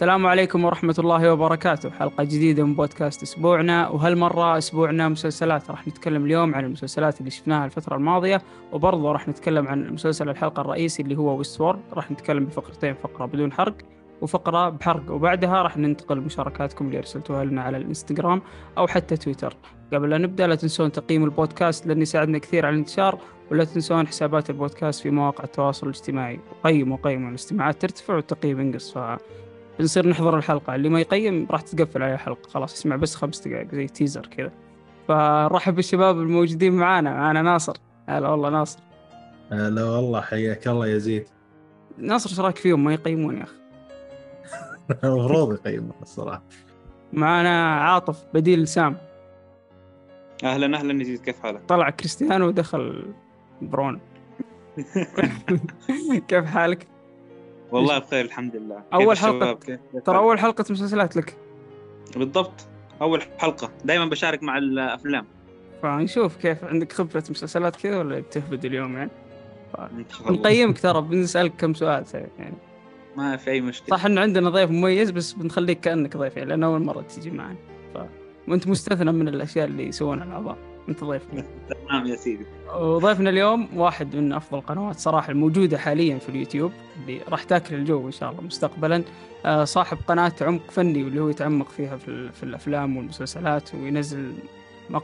السلام عليكم ورحمة الله وبركاته. حلقة جديدة من بودكاست أسبوعنا وهالمرة أسبوعنا مسلسلات. راح نتكلم اليوم عن المسلسلات اللي شفناها الفترة الماضية وبرضه راح نتكلم عن المسلسل الحلقة الرئيسي اللي هو ويست وورد راح نتكلم بفقرتين فقرة بدون حرق وفقرة بحرق. وبعدها راح ننتقل لمشاركاتكم اللي أرسلتوها لنا على الإنستغرام أو حتى تويتر. قبل لا نبدأ لا تنسون تقييم البودكاست لأنه يساعدنا كثير على الانتشار ولا تنسون حسابات البودكاست في مواقع التواصل الاجتماعي. وقيموا قيموا الاستماعات ترتفع والتقييم ينقص. ف بنصير نحضر الحلقة. اللي ما يقيم راح تتقفل عليه الحلقة. خلاص يسمع بس خمس دقائق زي تيزر كذا. فرحب بالشباب الموجودين معانا. معانا ناصر. هلا والله ناصر. هلا والله حياك الله يا زيد. ناصر إيش رأيك فيهم؟ ما يقيمون يا أخي. المفروض يقيمون الصراحة. معانا عاطف بديل سام أهلا أهلا يزيد كيف حالك؟ طلع كريستيانو ودخل برون كيف حالك؟ والله بخير الحمد لله. كيف- كيف ترى؟ أول حلقة مسلسلات لك. بالضبط أول حلقة. دائما بشارك مع الأفلام. فنشوف كيف عندك خبرة مسلسلات كذا ولا بتهبد اليوم يعني. نقيمك ترى بنسألك كم سؤال يعني. ما في أي مشكلة. صح إنه عندنا ضيف مميز بس بنخليك كأنك ضيف يعني لأن أول مرة تيجي معنا. ف... وأنت مستثنى من الأشياء اللي يسوونها الأعضاء. أنت ضيفنا تمام يا سيدي. وضيفنا اليوم واحد من أفضل القنوات صراحة الموجودة حاليا في اليوتيوب اللي راح تاكل الجو إن شاء الله مستقبلا. آه، صاحب قناة عمق فني واللي هو يتعمق فيها في, ال- في الأفلام والمسلسلات وينزل.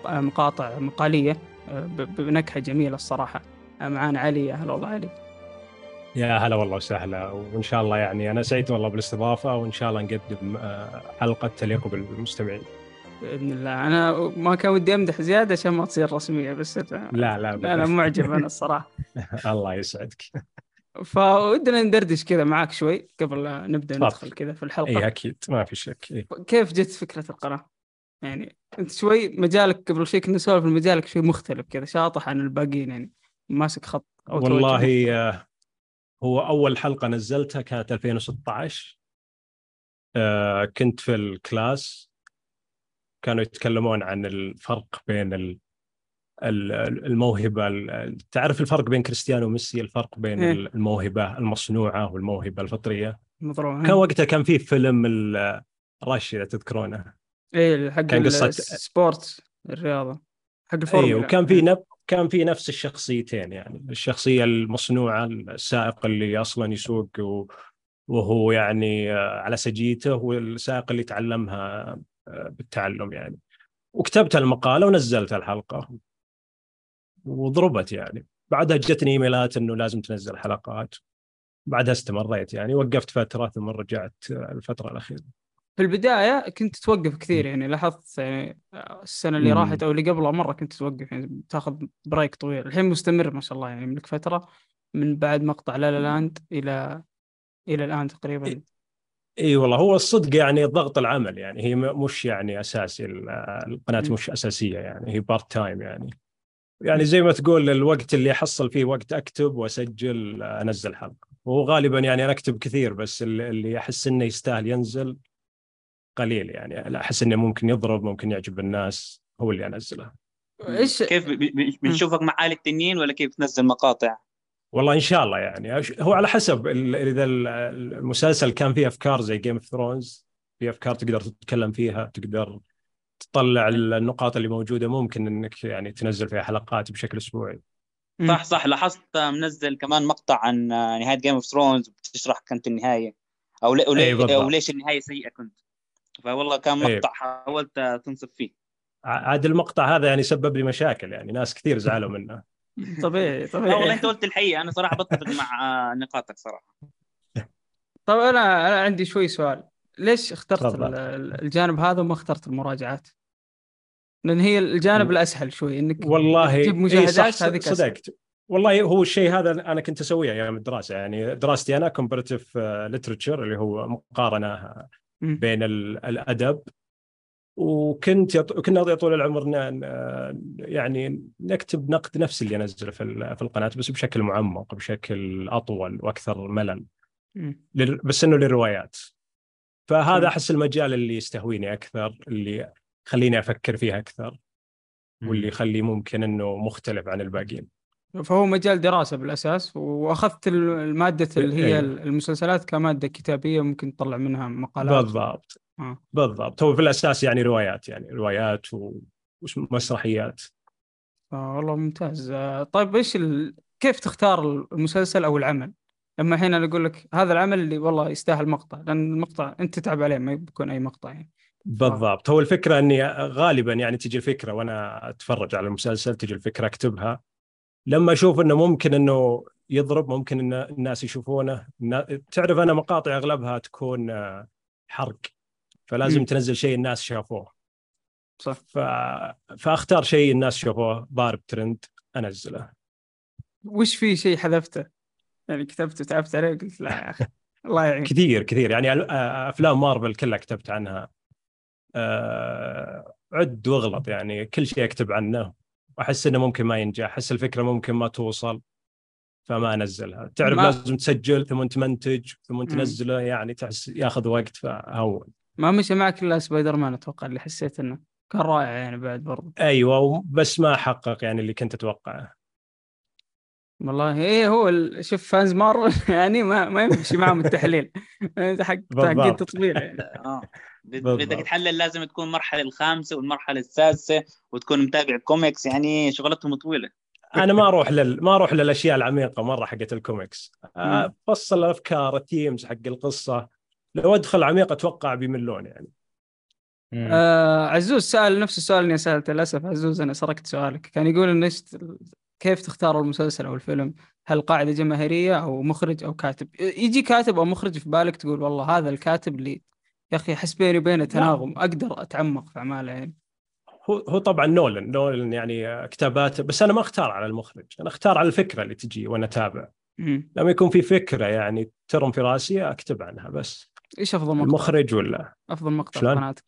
آه، مقاطع مقالية آه، بنكهة جميلة الصراحة. معانا علي أهلا والله علي. يا هلا والله وسهلا. وإن شاء الله يعني أنا سعيد والله بالاستضافة وإن شاء الله نقدم حلقة تليق بالمستمعين. بإذن الله أنا ما كان ودي أمدح زيادة عشان ما تصير رسمية بس لا لا لا أنا. معجب أنا الصراحة الله يسعدك فودنا ندردش كذا معاك شوي قبل لا نبدأ. ندخل كذا في الحلقة إي أكيد ما في شك إيه. كيف جت فكرة القناة؟ يعني أنت شوي مجالك قبل شوي كنا نسولف مجالك شوي مختلف كذا شاطح عن الباقيين يعني ماسك خط توجه والله. آه، هو أول حلقة نزلتها كانت 2016 آه، كنت في ال class كانوا يتكلمون عن الفرق بين ال- ال- الموهبة ال- تعرف الفرق بين كريستيانو وميسي؟ الفرق بين إيه. الموهبة المصنوعة والموهبة الفطرية. موضوع كان وقتها كان في فيلم رش إذا تذكرونه. اي حق كان قصة- ال sport الرياضة. حق الفورمولا. اي وكان في نف... كان في نفس الشخصيتين يعني. الشخصية المصنوعة السائق اللي أصلا يسوق و... وهو يعني آه، على سجيته والسائق اللي تعلمها بالتعلم يعني. وكتبت المقالة ونزلت الحلقة. وضربت يعني. بعدها جتني إيميلات إنه لازم تنزل حلقات. بعدها استمريت يعني. وقفت فترة ثم رجعت الفترة الأخيرة. في البداية كنت توقف كثير يعني. لاحظت يعني السنة اللي مم. راحت أو اللي قبلها مرة كنت توقف يعني. تاخذ بريك طويل. الحين مستمر ما شاء الله يعني. من فترة من بعد مقطع لا لا لاند إلى إلى الآن تقريبا. إي والله هو الصدق يعني ضغط العمل يعني هي مش يعني أساسي ال- القناة. مش أساسية يعني هي part time يعني. يعني زي ما تقول الوقت اللي أحصل فيه وقت أكتب وأسجل أنزل حلقة. وهو غالبا يعني أنا أكتب كثير بس اللي اللي أحس إنه يستاهل ينزل قليل يعني. لا أحس إنه ممكن يضرب ممكن يعجب الناس هو اللي أنزله. إيش؟ كيف بنشوفك مع آل التنين ولا كيف تنزل مقاطع؟ والله إن شاء الله يعني. هو على حسب إذا ال- المسلسل كان فيه أفكار زي جيم اوف ثرونز في أفكار تقدر تتكلم فيها تقدر تطلع النقاط اللي موجودة ممكن إنك يعني تنزل فيها حلقات بشكل أسبوعي. صح صح. لاحظت منزل كمان مقطع عن نهاية جيم اوف ثرونز بتشرح كانت النهاية أو لي... أو إيه. أو ليش النهاية سيئة كنت. فوالله كان إيه. مقطع حاولت تنصف فيه. عاد المقطع هذا يعني سبب لي مشاكل يعني. ناس كثير زعلوا منه. طبيعي لا والله طبيعي انت قلت الحقيقة. أنا صراحة بتفق مع آه، نقاطك صراحة. طب أنا أنا عندي شوي سؤال. ليش اخترت الجانب هذا وما اخترت المراجعات؟ لأن هي الجانب الأسهل شوي إنك والله تجيب إيه مشاهدات صح هذيك. صدقت. والله هو الشيء هذا أنا كنت أسويه أيام الدراسة. يعني دراستي أنا comparative ليترشر اللي هو مقارنة. بين ال- الأدب وكنت يط... كنا طول العمر يعني نكتب نقد نفس اللي انزله في ال- في القناة بس بشكل معمق بشكل أطول وأكثر ملل. لل... بس إنه للروايات فهذا مم. أحس المجال اللي يستهويني أكثر اللي يخليني أفكر فيه أكثر واللي يخليه ممكن إنه مختلف عن الباقيين فهو مجال دراسة بالأساس وأخذت المادة اللي هي إيه. المسلسلات كمادة كتابية ممكن تطلع منها مقالات بالضبط بالضبط. هو في الأساس يعني روايات يعني روايات ومسرحيات آه والله ممتاز. آه طيب إيش ال... كيف تختار المسلسل أو العمل؟ لما الحين أنا أقول لك هذا العمل اللي والله يستاهل مقطع لأن المقطع أنت تتعب عليه ما بيكون أي مقطع يعني. بالضبط. هو الفكرة إني غالبا يعني تجي الفكرة وأنا أتفرج على المسلسل تجي الفكرة أكتبها. لما أشوف إنه ممكن إنه يضرب ممكن إن الناس يشوفونه. تعرف أنا مقاطع أغلبها تكون آه، حرق. فلازم مم. تنزل شيء الناس شافوه. صح. ف... فأختار شيء الناس شافوه ضارب ترند أنزله. وش في شيء حذفته؟ يعني كتبته تعبت عليه قلت لا يا أخي الله يعين. كثير كثير. يعني أفلام مارفل كلها كتبت عنها. آه، عد واغلط يعني كل شيء أكتب عنه. واحس إنه ممكن ما ينجح أحس الفكرة ممكن ما توصل فما أنزلها. تعرف ما- لازم تسجل ثم تمنتج ثم. تنزله يعني تحس ياخذ وقت فهون. ما مشى معك إلا سبايدر مان أتوقع اللي حسيت إنه كان رائع يعني بعد برضه أيوه بس ما حقق يعني اللي كنت أتوقعه. والله إيه هو ال- شوف fans مارفل يعني ما ما يمشي معهم التحليل. حق حقين بالضبط. تطبيل يعني آه. بدك تحلل لازم تكون المرحلة الخامسة والمرحلة السادسة وتكون متابع كوميكس يعني شغلتهم طويلة. أنا ما أروح لل... ما أروح للأشياء العميقة مرة حقت الكوميكس. مم. افصل الأفكار ال themes حق القصة لو أدخل عميق أتوقع بيملون يعني. مم. آه عزوز سأل نفس السؤال اللي سألته للأسف. عزوز أنا سرقت سؤالك. كان يقول إن إيش كيف تختار المسلسل أو الفيلم؟ هل قاعدة جماهيرية أو مخرج أو كاتب؟ يجي كاتب أو مخرج في بالك تقول والله هذا الكاتب اللي يا أخي أحس بيني وبينه تناغم أقدر أتعمق في أعماله يعني. هو هو طبعا نولن نولن يعني كتاباته بس أنا ما أختار على المخرج. أنا أختار على الفكرة اللي تجي وأنا أتابع. لما يكون في فكرة يعني ترم في رأسي أكتب عنها بس. إيش أفضل مقطع؟ المخرج ولا؟ أفضل مقطع شلون؟ قناتك.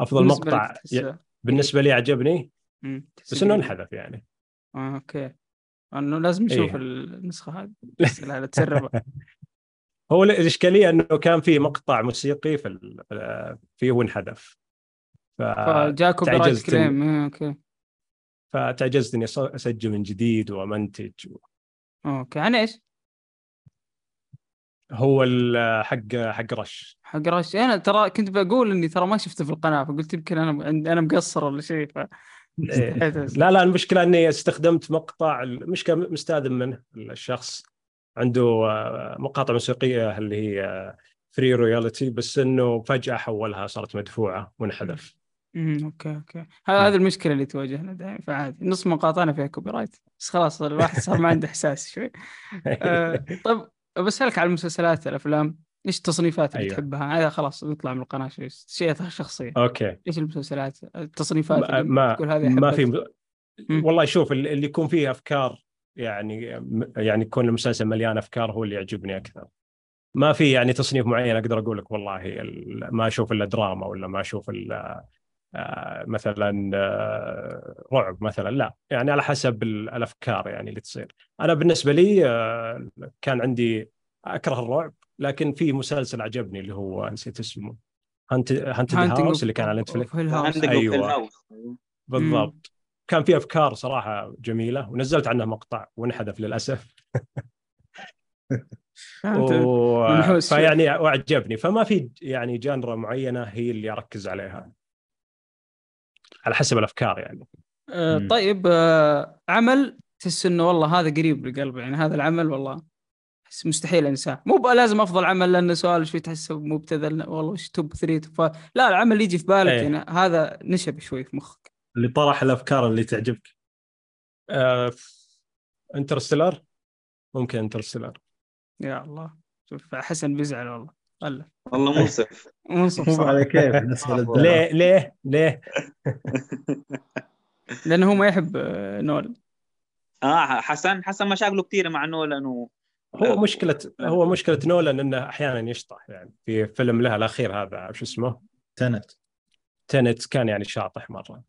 أفضل بالنسبة مقطع تحسه- بالنسبة لي عجبني مم. بس إنه انحذف يعني. آه أوكي. أنه لازم نشوف إيه. النسخة هذه. لا تسربها. هو الإشكالية إنه كان في مقطع موسيقي في ال- فيه وانحذف. ف... right تعجزت claim. إيه، okay. فتعجزت إني أسجل من جديد وأمنتج okay. عن إيش؟ هو ال- حق حق رش. حق رش. أنا ترى كنت بقول إني ترى ما شفته في القناة فقلت يمكن أنا أنا مقصر ولا شيء ف إيه. لا لا المشكلة إني استخدمت مقطع المشكلة مستأذن منه. الشخص عنده آه، مقاطع موسيقية اللي هي free royalty بس إنه فجأة حولها صارت مدفوعة وانحذف امم okay okay. هذه المشكلة اللي تواجهنا دائما فعادي. نص مقاطعنا فيها copyright بس خلاص الواحد صار ما عنده إحساس شوي. آه، طيب بسألك على المسلسلات الأفلام إيش التصنيفات اللي أيوة. تحبها؟ هذا خلاص نطلع من القناة شيء شخصيه أوكي إيش المسلسلات التصنيفات ما اللي ما, تقول هذه ما؟ في مم. والله شوف اللي يكون فيه أفكار يعني يعني يكون المسلسل مليان أفكار هو اللي يعجبني أكثر ما في يعني تصنيف معين أقدر أقول لك والله ال- ما أشوف إلا دراما ولا ما أشوف إلا مثلا آه، رعب مثلا لا. يعني على حسب ال- الأفكار يعني اللي تصير. أنا بالنسبة لي آه، كان عندي أكره الرعب لكن في مسلسل عجبني اللي هو نسيت اسمه. هانت هانت هاوس of- اللي كان على نتفلكس الهاوس بالضبط. كان في أفكار صراحة جميلة ونزلت عنه مقطع وانحذف للأسف؟ و... شوي. فيعني واعجبني فما في يعني جانرا معينة هي اللي أركز عليها. على حسب الأفكار يعني. آه، مم. طيب آه، عمل تحس إنه والله هذا قريب للقلب يعني هذا العمل والله أحس مستحيل أنساه. مو بقى لازم أفضل عمل لأنه سؤال شوي تحسه مبتذل والله وش top 3 top 5 لا العمل اللي يجي في بالك إيه. يعني هذا نشب شوي في مخك. اللي طرح الأفكار اللي تعجبك. آه... انترستيلر ممكن انترستيلر يا الله شوف حسن بيزعل والله. هلا والله منصف. منصف مو. على كيف بالنسبة. ليه ليه ليه؟ لأنه هو ما يحب آه، نول آه حسن حسن مشاكله كثيرة مع نولان و... هو مشكلة هو مشكلة نولان إنه أحيانا يشطح. يعني في فيلم له الأخير هذا شو اسمه؟ تنت. تنت كان يعني شاطح مرة.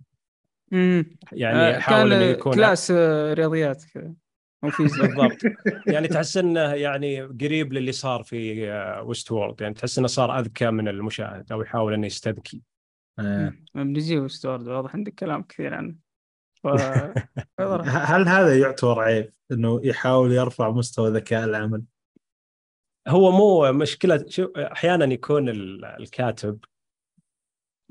امم يعني آه، حاول إنه يكون كلاس آه، رياضيات كذا. فيزياء بالضبط. يعني تحس إنه يعني قريب للي صار في ويست وورد يعني تحس إنه صار أذكى من المشاهد أو يحاول إنه يستذكي. آه. بنجي وستورد واضح عندك كلام كثير عنه. ف... هل هذا يعتبر عيب إنه يحاول يرفع مستوى ذكاء العمل؟ هو مو مشكلة. شو أحيانا يكون ال- الكاتب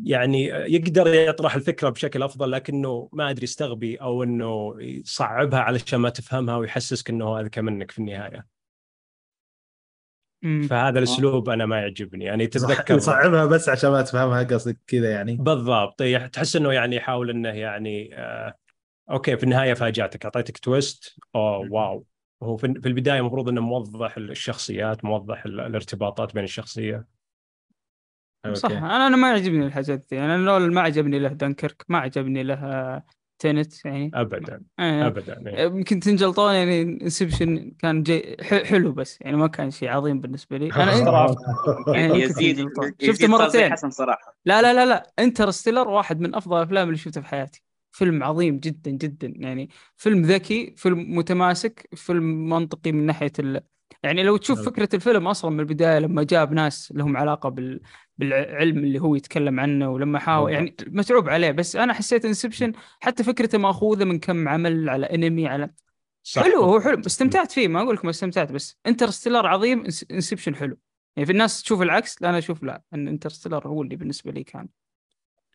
يعني يقدر يطرح الفكرة بشكل أفضل لكنه ما أدري يستغبي أو إنه يصعبها علشان ما تفهمها ويحسسك إنه اذكى منك في النهاية. مم. فهذا الأسلوب أنا ما يعجبني. يعني تتذكر يصعبها بس عشان ما تفهمها قصدك كذا يعني. بالضبط. إيه، تحس إنه يعني يحاول إنه يعني آه okay في النهاية فاجأتك أعطيتك twist oh wow. هو في في البداية المفروض إنه موضح الشخصيات موضح ال- الارتباطات بين الشخصية. صح. أنا أنا ما يعجبني الحاجات دي أنا لول ما عجبني له دنكرك ما عجبني له تنت يعني. ابدا. آه، ابدا إيه. يمكن تنجلطون يعني انسبشن كان جي ح- حلو بس يعني ما كان شيء عظيم بالنسبة لي. أنا يعني يمكن يزيد شفته مرتين حسن صراحة. لا لا لا لا. Interstellar واحد من أفضل الأفلام اللي شفتها في حياتي. فيلم عظيم جدا جدا يعني. فيلم ذكي فيلم متماسك فيلم منطقي من ناحية ال... يعني لو تشوف. فكرة الفيلم أصلا من البداية لما جاب ناس لهم علاقة بال... بالعلم اللي هو يتكلم عنه ولما حاول يعني متعوب عليه. بس أنا حسيت Inception حتى فكرته ماخوذه من كم عمل على انمي على صح. حلو هو حلو. استمتعت فيه ما أقول لك ما استمتعت بس Interstellar عظيم Inception حلو. يعني في الناس تشوف العكس لا أنا أشوف لا إن Interstellar هو اللي بالنسبة لي كان.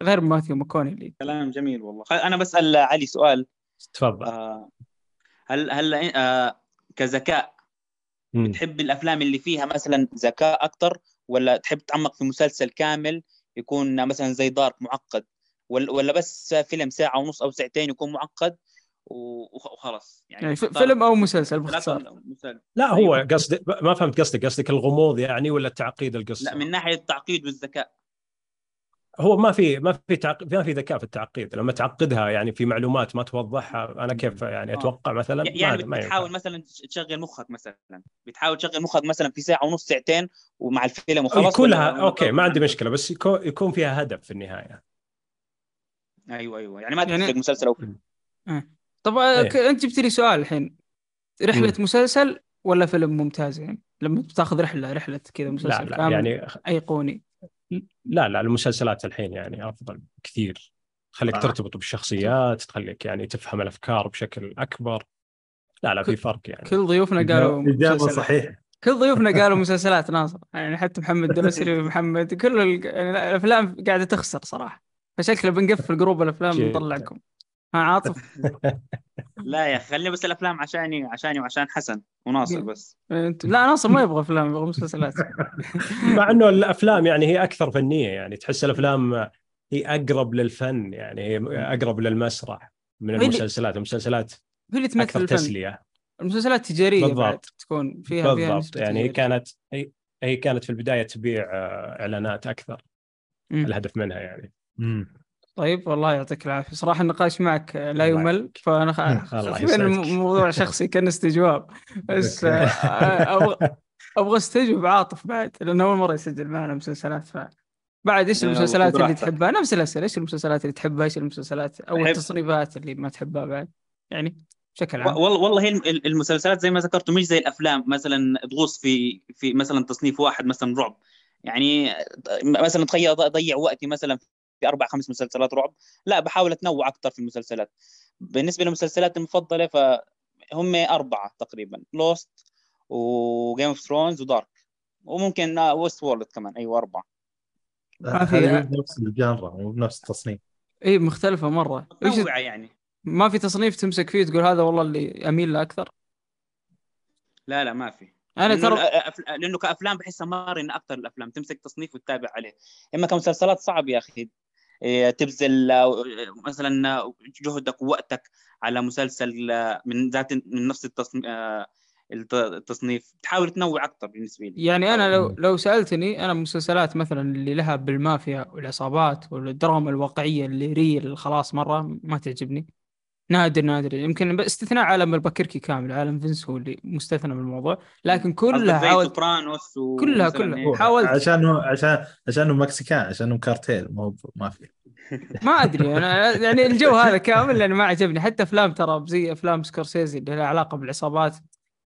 غير ماثيو ماكوني اللي كلام جميل والله. أنا بسأل علي سؤال. تفضل. آه، هل هل آه، كذكاء مم. تحب الأفلام اللي فيها مثلا ذكاء أكثر ولا تحب تتعمق في مسلسل كامل يكون مثلا زي Dark معقد ولا ولا بس فيلم ساعة ونص أو ساعتين يكون معقد وخلاص يعني تختار فيلم أو مسلسل باختصار. لا هو أيوة. قصدي ما فهمت قصدك قصدك الغموض يعني ولا تعقيد القصة لا من ناحية التعقيد والذكاء هو ما في ما في تعق... ما في ذكاء في التعقيد. لما تعقدها يعني في معلومات ما توضحها أنا كيف يعني آه. أتوقع مثلا؟ يعني ما, ما بتحاول ينفع. مثلا تشغل مخك مثلا. بتحاول تشغل مخك مثلا في ساعة ونص ساعتين ومع الفيلم وخلاص يكون لها أوكي ما عندي مشكلة بس يكون يكون فيها هدف في النهاية. أيوه أيوه. يعني ما يعني- تفرق مسلسل أو فيلم طب آه،. ك- أنت جبت لي سؤال الحين. رحلة مم. مسلسل ولا فيلم ممتاز؟ يعني لما بتاخذ رحلة رحلة كذا لا مسلسل لا كامل يعني أيقوني. لا لا المسلسلات الحين يعني أفضل كثير. تخليك آه. ترتبط بالشخصيات تخليك يعني تفهم الأفكار بشكل أكبر. لا لا في فرق يعني. كل ضيوفنا قالوا إجابة. صحيح كل ضيوفنا قالوا مسلسلات ناصر. يعني حتى محمد دلسري ومحمد كل ال- يعني الأفلام قاعدة تخسر صراحة. فشكله بنقفل جروب الأفلام. ونطلعكم. ها عاطف؟ لا يا أخي خليني بس الأفلام عشاني عشاني وعشان حسن. وناصر بس. لا ناصر ما يبغى أفلام يبغى مسلسلات. مع إنه الأفلام يعني هي أكثر فنية يعني تحس الأفلام هي أقرب للفن يعني هي أقرب للمسرح من المسلسلات. المسلسلات هي اللي تمثل أكثر الفن. تسلية. المسلسلات تجارية بالضبط. تكون فيها فيها بالضبط. نسبة يعني هي. كانت هي هي كانت في البداية تبيع آه، إعلانات أكثر. مم. الهدف منها يعني. مم. طيب والله يعطيك العافية. صراحة النقاش معك لا يمل. فأنا خلينا. الموضوع شخصي كان استجواب بس. آه، أبغى أبغى استجوب عاطف بعد لأنه أول مرة يسجل معنا مسلسلات ف بعد إيش يلا، المسلسلات اللي. تحبها؟ نفس الأسئلة. إيش المسلسلات اللي تحبها؟ إيش المسلسلات أو التصنيفات اللي ما تحبها بعد؟ يعني بشكل عام. والله والله هي الم- المسلسلات زي ما ذكرت مش زي الأفلام. مثلا تغوص في في مثلا تصنيف واحد مثلا رعب. يعني مثلا تخيل أضيع وقتي مثلا في أربع خمس مسلسلات رعب. لا بحاول أتنوع أكثر في المسلسلات. بالنسبة للمسلسلات المفضلة فهم أربعة تقريبا Lost و Game of Thrones و Dark وممكن Westworld كمان. أيوه أربعة. ما في- هذه مو بنفس ال genre مو بنفس التصنيف. اي مختلفة مرة. إيش متنوعة يعني. ما في تصنيف تمسك فيه تقول هذا والله اللي أميل له أكثر؟ لا لا ما في. أنا لأنه ترى لأنه كأفلام بحسها مرن أكثر الأفلام تمسك تصنيف وتتابع عليه. إما كمسلسلات صعب يا أخي. تبذل آه، مثلا آه، جهدك ووقتك على مسلسل آه، من ذات من نفس التصنيف التصنيف. تحاول تنوع أكثر بالنسبة لي. يعني أنا لو. لو سألتني أنا مسلسلات مثلا اللي لها بالمافيا والعصابات والدراما الواقعية اللي ريل خلاص مرة ما تعجبني. نادر نادر يمكن باستثناء عالم البكركي كامل عالم فينس هو اللي مستثنى من الموضوع لكن كلها حاولت سوبرانوس و- كلها- كلها. إيه. حاولت. عشانه عشان عشانه مكسيكان عشانه كارتيل مو ما في ما أدري أنا يعني الجو هذا كامل لأنه ما عجبني حتى أفلام ترى زي أفلام سكورسيزي اللي لها علاقة بالعصابات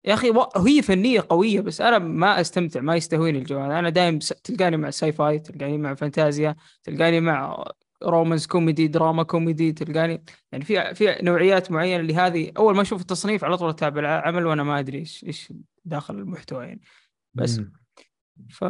يا أخي و- هي فنية قوية بس أنا ما أستمتع ما يستهويني الجو هذا أنا دايم س... تلقاني مع ساي فاي تلقاني مع فانتازيا تلقاني مع romance كوميدي دراما كوميدي تلقاني يعني في في نوعيات معينة اللي هذه أول ما أشوف التصنيف على طول أتابع العمل وأنا ما أدري إيش إيش داخل المحتوى يعني. بس. مم. ف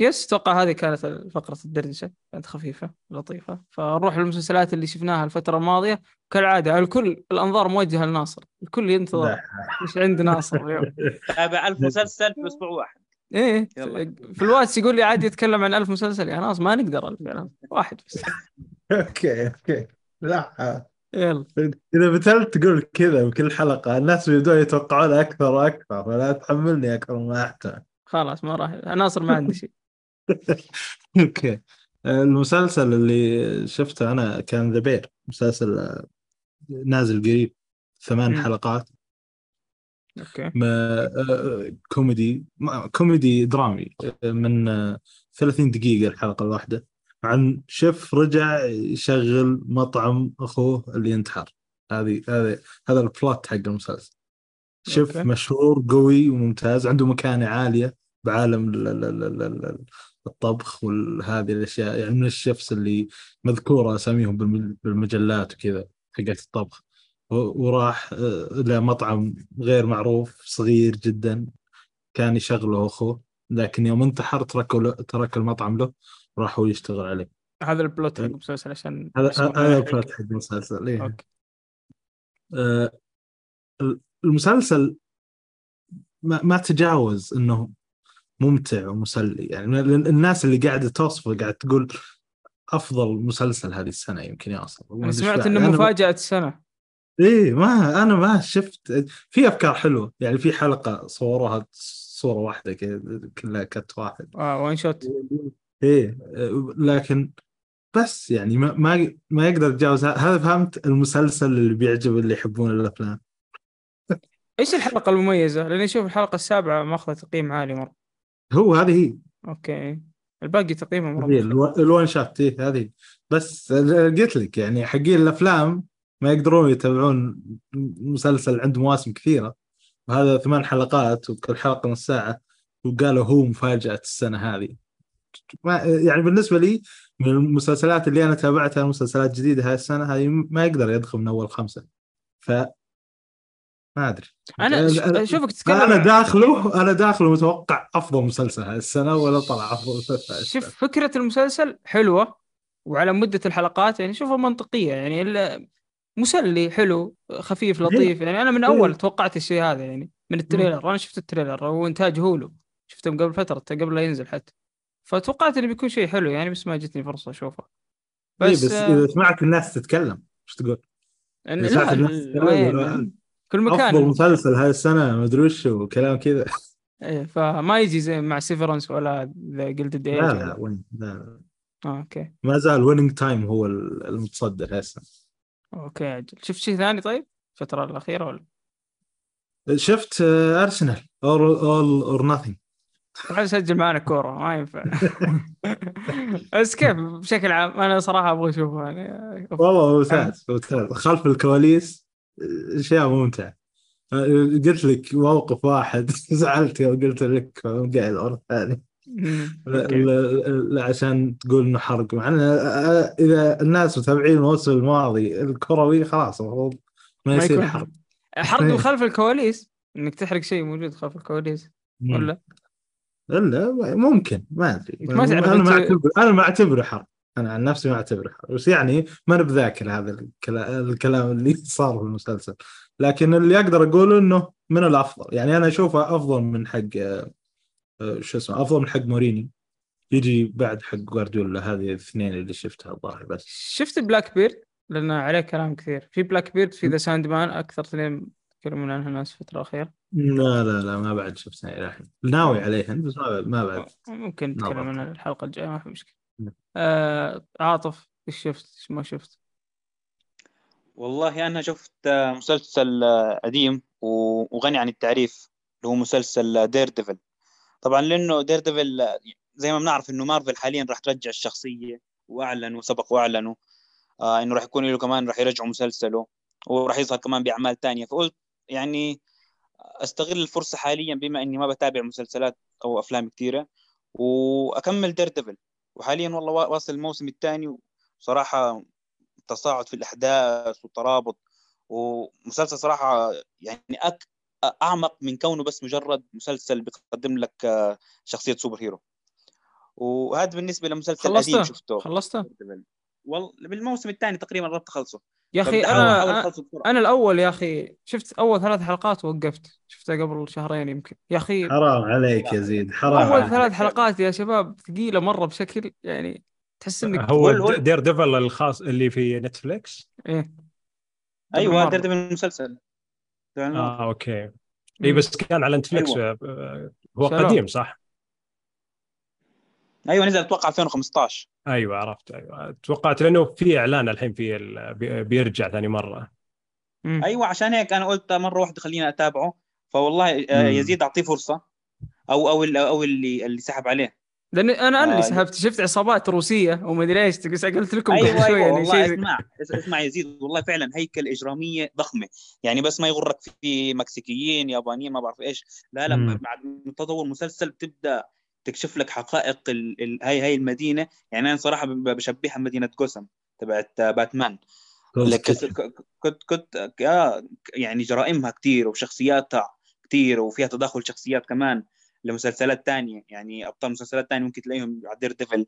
yes أتوقع هذه كانت فقرة الدردشة كانت خفيفة لطيفة. فنروح للمسلسلات اللي شفناها الفترة الماضية. كالعادة الكل الأنظار موجهة لناصر. الكل ينتظر. إيش عند ناصر اليوم؟ تابع 1000 مسلسل في أسبوع واحد. إيه يلا. في الواتس يقول لي عادي يتكلم عن ألف مسلسل يا ناس ما نقدر ألف يا ناس واحد بس. okay okay. لا يلا. إذا بتظل تقول كذا بكل حلقة الناس بيبدون يتوقعون أكثر وأكثر فلا تحملني أكثر ما أحتاج. خلاص ما راح. ناصر ما عندي شيء. okay. المسلسل اللي شفته أنا كان The Bear مسلسل آه، نازل قريب ثمان. حلقات. okay. ما آه، كوميدي ما- كوميدي درامي آه، من آه، 30 دقيقة الحلقة الواحدة. عن شيف رجع يشغل مطعم أخوه اللي ينتحر. هذه هذه هذا ال plot حق المسلسل. شيف. مشهور قوي وممتاز عنده مكانة عالية بعالم ال- ال- ال- ال- ال- الطبخ وهذه الأشياء. يعني من ال chefs اللي مذكورة أساميهم بالم- بالمجلات وكذا حقت الطبخ. وراح آه، لمطعم غير معروف صغير جدا كان يشغله أخوه. لكن يوم انتحر تركوا ترك المطعم له راح هو يشتغل عليه. هذا البلوت حق المسلسل عشان هذا هذا. البلوت حق المسلسل إيه. أوكي. آه، المسلسل ما, ما تجاوز إنه ممتع ومسلي. يعني الناس اللي قاعدة توصفه قاعد تقول أفضل مسلسل هذه السنة يمكن يوصل أنا سمعت إنه مفاجأة السنة. إيه ما أنا ما شفت في أفكار حلوة يعني في حلقة صوروها صورة واحدة كذا كلها كت واحد. آه وان شوت إيه لكن بس يعني ما ما ما يقدر يتجاوز هذا فهمت المسلسل اللي بيعجب اللي يحبون الأفلام. إيش الحلقة المميزة؟ لأني أشوف الحلقة السابعة ماخذة تقييم عالي مرة. هو هذه هي. أوكي. الباقي تقييمه مرة هذه بسيط. الو- الون شات إيه هذه بس قلت لك يعني حقين الأفلام ما يقدرون يتابعون مسلسل عنده مواسم كثيرة. وهذا ثمان حلقات وكل حلقة نص ساعة وقالوا هو مفاجأة السنة هذه. ما يعني بالنسبة لي من المسلسلات اللي أنا تابعتها مسلسلات جديدة هذه السنة هذه ما يقدر يدخل من أول خمسة. ف ما أدري. أنا ش- أنا- اشوفك تتكلم أنا داخله أنا داخله متوقع أفضل مسلسل هذه السنة ولا طلع أفضل مسلسل. شوف فكرة المسلسل حلوة وعلى مدة الحلقات يعني شوفها منطقية يعني ال- مسلي حلو خفيف لطيف. يعني أنا من إيه. توقعت الشيء هذا يعني من ال trailer. أنا شفت ال trailer هو إنتاج Hulu. شفته قبل فترة قبل لا ينزل حتى. فتوقعت إنه بيكون شيء حلو يعني بس ما جتني فرصة أشوفه. بس, بس, بس آه، إذا سمعت الناس تتكلم إيش تقول؟ إن- لا الناس؟ يقولون كل أفضل مكان مسلسل هذه السنة ما أدري وش وكلام كذا. إيه فما يجي زي مع Severance ولا The Gilded لا لا وين؟ لا, لا. آه okay. ما زال Winning Time هو المتصدر هسه okay أجل. شفت شيء ثاني طيب؟ الفترة الأخيرة ولا؟ شفت آه، Arsenal All All or Nothing تعال سجل معنا كورة ما ينفع. بس كيف؟ بشكل عام أنا صراحة أبغى أشوفه يعني. والله ممتاز ممتاز. خلف الكواليس أشياء ممتعة. آه، قلت لك موقف واحد زعلت يوم قلت لك قاعد الثاني. مم. لا- عشان تقول إنه حرق. مع إنه آه، إذا الناس متابعين الموسم الماضي الكروي خلاص المفروض ما يصير حرق. حرق. من خلف الكواليس؟ إنك تحرق شيء موجود خلف الكواليس؟ ولا؟ إلا ممكن ما أدري. أنت ما تعرف أنا ما أنت- اعتبر أنا ما أعتبره حرق. أنا عن نفسي ما أعتبره حرق. بس يعني ما أنا بذاكر هذا الكلام, اللي صار في المسلسل. لكن اللي أقدر أقوله إنه من الأفضل. يعني أنا أشوفه أفضل من حق آه، آه، شو اسمه أفضل من حق مورينيو يجي بعد حق جوارديولا هذه الاثنين اللي شفتها الظاهر بس. شفت Black Bird؟ لأن عليه كلام كثير. في Black Bird في The Sandman أكثر اثنين يتكلمون عنها الناس الفترة الأخيرة. لا لا لا ما بعد شفتها إلى الحين ناوي عليهن بس ما بعد ما بعد. ممكن نتكلم. عنها الحلقة الجاية ما في مشكلة. نعم. آه عاطف إيش شفت؟ إيش ما شفت؟ والله أنا شفت آه، مسلسل آه، قديم وغني عن التعريف اللي هو مسلسل Daredevil طبعا لأنه Daredevil زي ما بنعرف إنه مارفل حاليا راح ترجع الشخصية وأعلنوا سبق وأعلنوا آه إنه راح يكون له كمان راح يرجعوا مسلسله وراح يظهر كمان بأعمال تانية. فقلت يعني أستغل الفرصة حاليا بما إني ما بتابع مسلسلات أو أفلام كثيرة وأكمل Daredevil وحاليا والله وا- واصل الموسم الثاني صراحة تصاعد في الأحداث والترابط ومسلسل صراحة يعني أك أعمق من كونه بس مجرد مسلسل بيقدم لك آه، شخصية superhero وهذا بالنسبة لمسلسل؟ قديم شفته خلصته والله بالموسم الثاني تقريبا قربت أخلصه يا أخي أنا بسرعة. أنا الأول يا أخي شفت أول ثلاث حلقات وقفت شفتها قبل شهرين يمكن يا أخي حرام عليك يا زيد حرام أول عليك. ثلاث حلقات يا شباب ثقيلة مرة بشكل يعني تحس إنك هو. Daredevil الخاص اللي في نتفليكس إيه أيوه. Daredevil المسلسل آه okay اي بس كان على نتفلكس أيوة. آه، هو شالوه. قديم صح؟ أيوه نزل أتوقع 2015 أيوه عرفت أيوه توقعت لأنه في إعلان الحين في بيرجع ثاني مرة مم. أيوه عشان هيك أنا قلت مرة واحدة خليني أتابعه فوالله آه، مم. يزيد أعطيه فرصة أو أو ال- أو اللي اللي سحب عليه لأن أنا أنا اللي آه، سحبت شفت عصابات روسية وما أدري إيش قلت لكم قبل شوي أيوه يعني والله شيء اسمع اس- اسمع يزيد والله فعلا هيكل إجرامية ضخمة. يعني بس ما يغرك في مكسيكيين يابانيين ما بعرف إيش. لا لا مم. بعد تطور المسلسل بتبدأ تكشف لك حقائق ال... ال... هاي هاي المدينة. يعني أنا صراحة بشبهها بمدينه جوثام تبعت باتمان. كنت كنت يعني جرائمها كتير وشخصياتها كتير وفيها تداخل شخصيات كمان. لمسلسلات تانية. يعني أبطال مسلسلات تانية ممكن تلاقيهم على Daredevil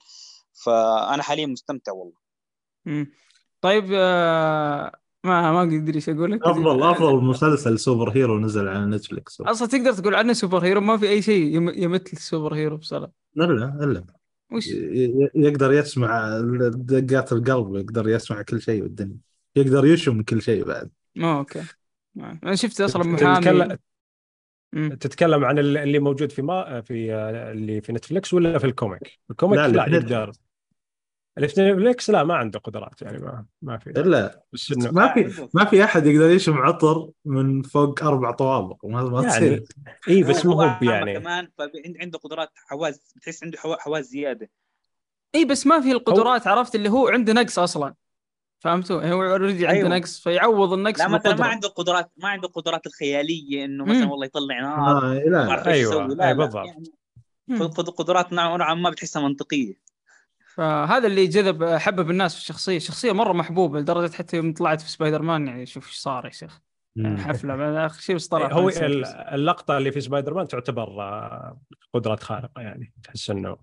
فأنا حاليا مستمتع والله. مم. طيب آه، ما ما أدري إيش أقول لك. افضل أفضل مسلسل superhero نزل على نتفلكس أصلا تقدر تقول عنه superhero؟ ما في أي شيء يم- يمثل ال superhero بصراحة. الا إلا. وش؟ يقدر يسمع دقات القلب يقدر يسمع كل شيء بالدنيا. يقدر يشم كل شيء بعد. okay. أنا شفت أصلا محامي. مم. تتكلم عن ال- اللي موجود في ما في آه، اللي في نتفلكس ولا في ال comic؟ ال comic لا، لا, يقدر. اللي في نتفلكس لا ما عنده قدرات يعني ما ما في. الا بس ما في ما في أحد يقدر يشم عطر من فوق أربع طوابق ما ما يعني تصير. اي بس مو هو يعني. كمان فعنده قدرات حواس بتحس عنده حوا- حواس زيادة. اي بس ما في القدرات عرفت؟ اللي هو عنده نقص أصلا. فهمتوا هو already عنده أيوة. نقص فيعوض النقص لا مثلا ما. عنده قدرات ما عنده القدرات الخيالية إنه مثلا. والله يطلع نار آه ما لا إيش أيوة، يسوي لا أي لا بالضبط. يعني قدرات نوعا ما بتحسها منطقية فهذا اللي جذب حبب الناس في الشخصية الشخصية مرة محبوبة لدرجة حتى يوم طلعت في سبايدر مان يعني شوف إيش صار يا شيخ. حفلة بعد اخر شيء بس طلع هو. اللقطة اللي في سبايدر مان تعتبر آه، قدرات خارقة يعني تحس انه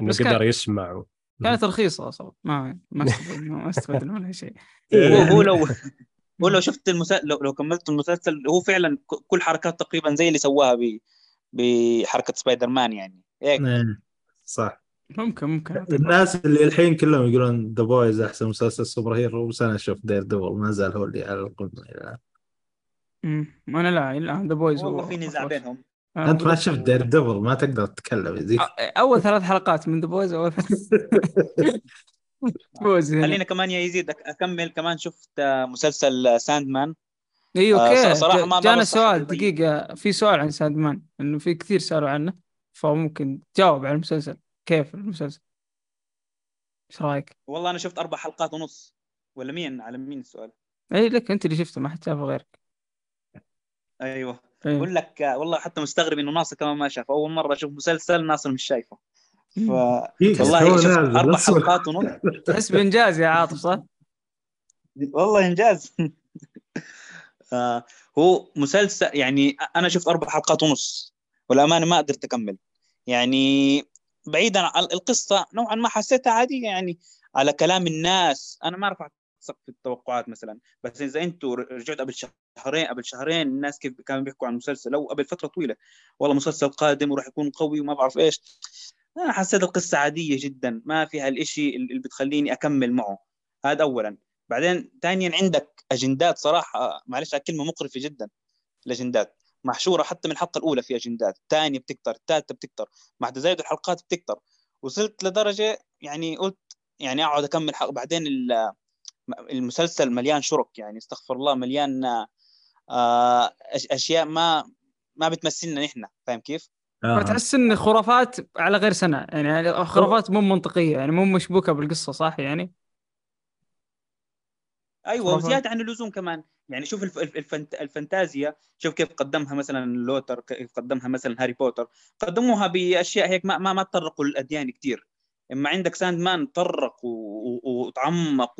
إنه قدر يسمع و... كانت رخيصة أصلا. ما ما استفدنا منها شيء. هو هو إيه. لو هو لو شفت المسلسل لو, لو كملت المسلسل هو فعلا كل حركات تقريبا زي اللي سواها ب بحركة سبايدر مان يعني. هيك إيه، صح. ممكن ممكن. الناس اللي الحين كلهم يقولون The Boys أحسن مسلسل superhero بس أنا أشوف Daredevil ما زال هو اللي على القمة الآن. امم أنا لا لا The Boys والله في نزاع بينهم. أنت ما شفت Daredevil ما تقدر تتكلم يا زيد أول ثلاث حلقات من ذا بويز أول بويز خلينا كمان يا يزيد أكمل كمان شفت آه، مسلسل Sandman إي آه، okay. صراحة ما- جانا سؤال. دقيقة. في سؤال عن Sandman إنه في كثير سألوا عنه فممكن تجاوب على المسلسل. كيف المسلسل؟ إيش رأيك؟ والله أنا شفت أربع حلقات ونص. ولا مين؟ على مين السؤال؟ إي لك أنت اللي شفته ما حد شافه غيرك. أيوه. إيه. بقول لك والله حتى مستغرب إنه ناصر كمان ما شاف أول مرة أشوف مسلسل ناصر مش شايفه ف مم. والله شفت أربع. حلقات ونص تحس بإنجاز يا عاطف صح؟ والله إنجاز آه، هو مسلسل يعني أنا شفت أربع حلقات ونص والأمانة ما قدرت أكمل يعني بعيدا عن القصة نوعا ما حسيتها عادية يعني على كلام الناس أنا ما رفعت سقف التوقعات مثلا. بس إذا أنتم رجعت قبل شهرين قبل شهرين الناس كيف كانوا بيحكوا عن المسلسل؟ أو قبل فترة طويلة. والله مسلسل قادم وراح يكون قوي وما بعرف إيش. أنا حسيت القصة عادية جدا. ما فيها الإشي اللي بتخليني أكمل معه. هذا اولا. بعدين ثانيا عندك أجندات صراحة. معلش على كلمة مقرفة جدا. الأجندات. محشورة حتى من الحلقة الأولى في أجندات. ثانية بتكتر الثالثه بتكتر. مع تزايد الحلقات بتكتر. وصلت لدرجة يعني قلت يعني أقعد أكمل حلقة. بعدين المسلسل مليان شرك يعني استغفر الله مليان آه، أش- أشياء ما ما بتمثلنا نحن فاهم كيف؟ آه. فتحس إن خرافات على غير سنة يعني خرافات مو منطقية يعني مو مشبوكة بالقصة صح يعني؟ أيوه خرافات. وزيادة عن اللزوم كمان يعني شوف الف... الف- الفنت... الفانتازيا شوف كيف قدمها مثلا لوتر كيف قدمها مثلا Harry Potter قدموها بأشياء هيك ما ما, ما تطرقوا للأديان كثير إما عندك Sandman طرق وتعمق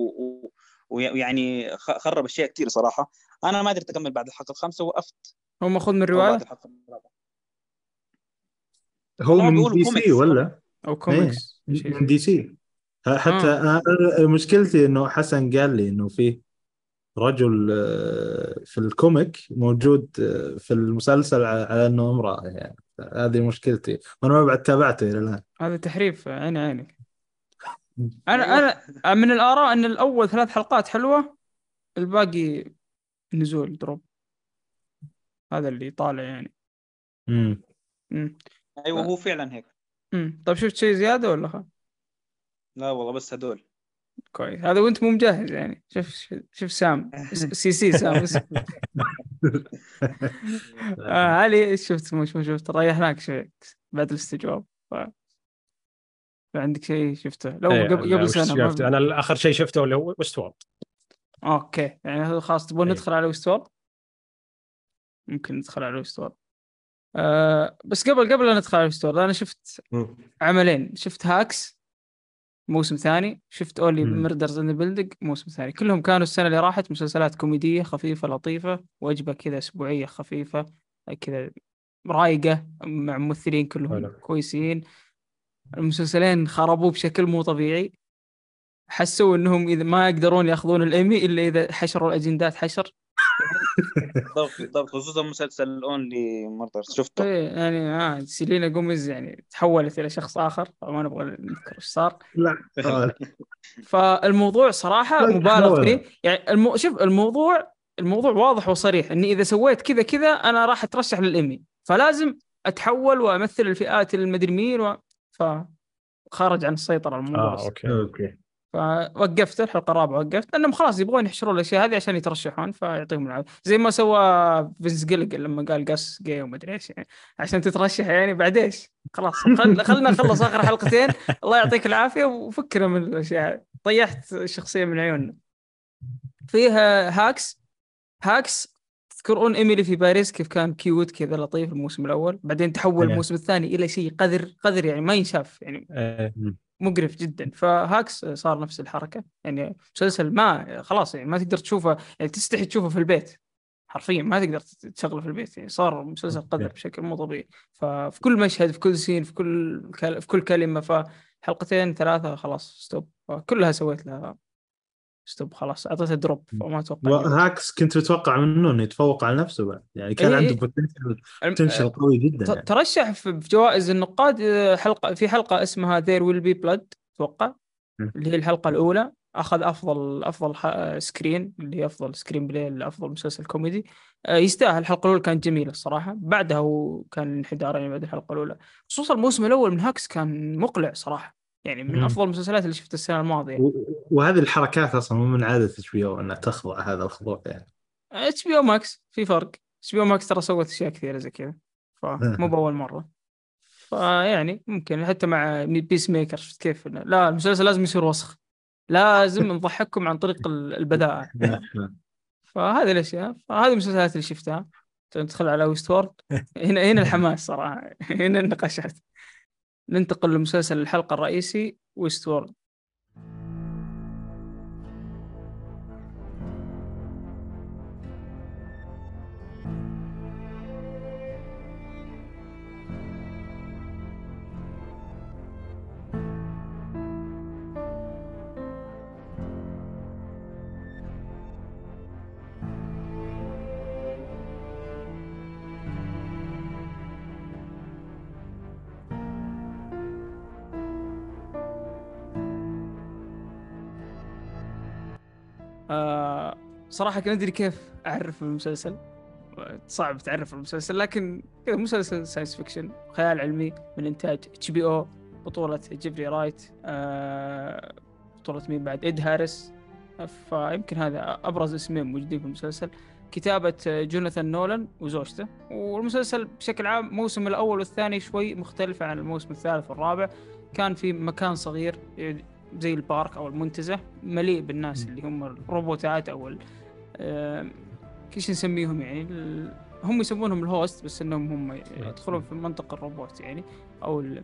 ويعني خ- خرب أشياء كثير صراحة. أنا ما قدرت أكمل بعد الحلقة الخامسة وقفت. هو ماخوذ من بعد رواية؟ الحلقة الرابعة. هو والله من DC Comics. ولا؟ أو كوميكس شيء. من DC. حتى آه. مشكلتي إنه حسن قال لي إنه في رجل آه، في ال comic موجود آه، في المسلسل على على إنه امرأة يعني. هذه مشكلتي. وأنا ما بعد تابعته إلى الآن. هذا تحريف عيني عينك أنا أنا من الآراء إن الأول ثلاث حلقات حلوة الباقي نزول دروب. هذا اللي طالع يعني. امم امم أيوه هو فعلا هيك. امم طيب شفت شيء زيادة ولا خلاص لا والله بس هدول. كويس. هذا وأنت مو مجهز يعني. شوف شوف سام. سي سي سام. علي إيش شفت مش شفت؟ ريحناك شوي. بعد الاستجواب. عندك شيء شفته؟ لو إيه، قبل قبل سنة شفت؟ أنا اخر شيء شفته اللي هو Westworld okay. يعني خلاص تبون إيه. ندخل على Westworld ممكن ندخل على Westworld آه بس قبل قبل لا ندخل على Westworld أنا شفت عملين. شفت Hacks موسم ثاني. شفت Only. Murders in the Building موسم ثاني. كلهم كانوا السنة اللي راحت مسلسلات كوميدية خفيفة لطيفة وجبة كذا أسبوعية خفيفة كذا رايقة مع ممثلين كلهم حلو. كويسين. المسلسلين خربوه بشكل مو طبيعي. حسوا إنهم إذا ما يقدرون يأخذون الإيمي إلا إذا حشروا الأجندات حشر. بالضبط بالضبط خصوصا مسلسل Only Murders شفته؟ إيه، يعني آه سيلينا جوميز يعني تحولت إلى شخص آخر ما نبغى نذكر إيش صار. لا. آه، فالموضوع صراحة مبالغ. فيه. يعني المو... شوف الموضوع الموضوع واضح وصريح إني إذا سويت كذا كذا أنا راح أترشح للإيمي فلازم أتحول وأمثل الفئات المدري مين و... ف خرج عن السيطرة الموضوع آه أوكي. أوكي. فوقفت الحلقة الرابعة وقفت لأنهم خلاص يبغون يحشرون الأشياء هذه عشان يترشحون فيعطيهم العافية زي ما سوى فينس جيليجان لما قال قاس جاي وما أدري إيش يعني عشان تترشح يعني بعد إيش؟ خلاص خل... خلنا نخلص آخر حلقتين الله يعطيك العافية وفكنا من الأشياء. طيحت الشخصيه من عيوننا فيها Hacks Hacks تذكرون إيميلي في باريس كيف كان cute كذا لطيف الموسم الأول بعدين تحول إيه. الموسم الثاني إلى شيء قذر قذر يعني ما ينشاف يعني إيه. مقرف جدا. ف Hacks صار نفس الحركة. يعني مسلسل ما خلاص يعني ما تقدر تشوفه يعني تستحي تشوفه في البيت. حرفيا ما تقدر تشغله في البيت. يعني صار مسلسل قذر بشكل مو طبيعي. ففي كل مشهد في كل scene في كل في كل كلمة فحلقتين ثلاثة خلاص stop كلها سويت لها stop خلاص اعطيتها drop فما أتوقع و Hacks كنت متوقع منه إنه يتفوق على نفسه بعد. يعني كان إيه، عنده إيه. potential الم- potential قوي جدا يعني. ترشح في جوائز النقاد آه، حلقة في حلقة اسمها There Will Be Blood أتوقع. اللي هي الحلقة الأولى. أخذ أفضل أفضل screen اللي هي أفضل screenplay لافضل مسلسل كوميدي. آه، يستاهل. الحلقة الأولى كانت جميلة الصراحة. بعدها هو كان انحدار يعني بعد الحلقة الأولى. خصوصا الموسم الأول من Hacks كان مقلع صراحة. يعني من م. أفضل المسلسلات اللي شفتها السنة الماضية. وهذه الحركات أصلا مو من عادة HBO إنها تخضع هذا الخضوع يعني. HBO Max في فرق. HBO Max ترى سوت أشياء كثيرة زي كذا فمو بأول مرة. فيعني ممكن حتى مع Peacemaker شفت كيف إنه؟ لا المسلسل لازم يصير وسخ. لازم نضحككم عن طريق ال- البذاءة فهذه الأشياء فهذه المسلسلات اللي شفتها. ندخل على Westworld. هنا هنا الحماس صراحة هنا النقاشات. ننتقل لمسلسل الحلقة الرئيسي Westworld صراحة كنت أدري كيف أعرف المسلسل. صعب تعرف المسلسل لكن كذا مسلسل science fiction خيال علمي من إنتاج HBO بطولة جيفري رايت آه بطولة مين بعد؟ إد هاريس. فيمكن هذا أبرز اسمين موجودين في المسلسل. كتابة جوناثان نولان وزوجته. والمسلسل بشكل عام الموسم الأول والثاني شوي مختلفة عن الموسم الثالث والرابع. كان في مكان صغير زي ال park أو المنتزه مليء بالناس اللي هم الروبوتات آه، إيش نسميهم يعني هم يسمونهم ال host بس إنهم هم يدخلون في منطقة الروبوت يعني أو ال...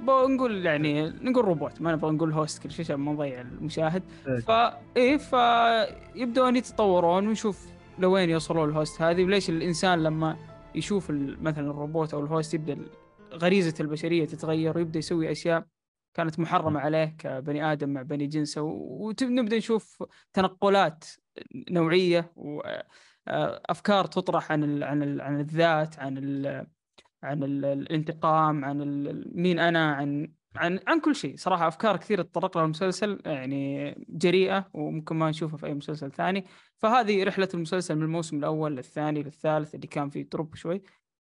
بنقول يعني نقول روبوت ما نبغى نقول host كل شيء عشان ما نضيع المشاهد إيه. فا إيه فيبدون يتطورون ونشوف لوين يوصلون ال host هذه وليش الإنسان لما يشوف مثلا الروبوت أو ال host يبدأ غريزة البشرية تتغير ويبدأ يسوي أشياء كانت محرمة عليه كبني آدم مع بني جنسه ونبدا نشوف تنقلات نوعية وافكار تطرح عن ال عن ال عن الذات عن ال عن ال الانتقام عن ال مين أنا عن عن عن كل شيء. صراحة أفكار كثيرة تطرق لها المسلسل يعني جريئة وممكن ما نشوفها في أي مسلسل ثاني. فهذه رحلة المسلسل من الموسم الأول للثاني للثالث اللي كان فيه دروب شوي.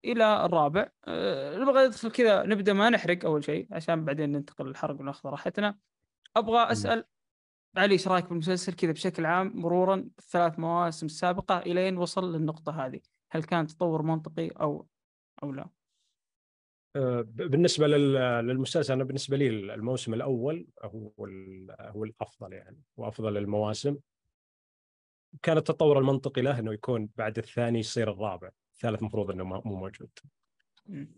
إلى الرابع. أه نبغى ندخل كذا نبدأ ما نحرق أول شيء عشان بعدين ننتقل للحرق وناخذ راحتنا. أبغى أسأل علي إيش رأيك بالمسلسل كذا بشكل عام مرورا الثلاث مواسم السابقه إلين وصل للنقطة هذه؟ هل كان تطور منطقي أو أو لا؟ آه، بالنسبة لل- للمسلسل أنا بالنسبة لي الموسم الأول هو هو الأفضل يعني وافضل المواسم. كان التطور المنطقي له إنه يكون بعد الثاني يصير الرابع. الثالث المفروض إنه مو موجود.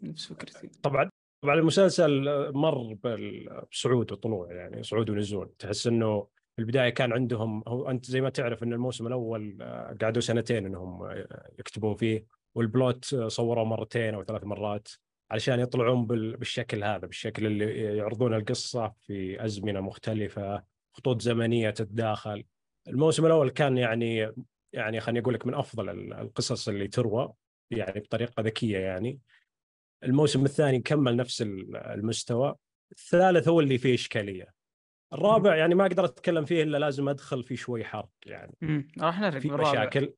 نفس فكرتي. طبعا طبعا المسلسل مر بال- بصعود وطلوع يعني صعود ونزول. تحس إنه في البداية كان عندهم هو أنت زي ما تعرف إن الموسم الأول آه، قعدوا سنتين إنهم آه، يكتبون فيه والبلوت آه، صوروه مرتين أو ثلاث مرات علشان يطلعون بال- بالشكل هذا بالشكل اللي يعرضون القصة في أزمنة مختلفة خطوط زمنية تتداخل. الموسم الأول كان يعني يعني خليني أقول لك من أفضل ال- القصص اللي تروى. يعني بطريقة ذكية يعني. الموسم الثاني كمل نفس ال- المستوى. الثالث هو اللي فيه إشكالية. الرابع يعني ما أقدر أتكلم فيه إلا لازم أدخل فيه شوي حرق يعني. راح نرجع في مشاكل.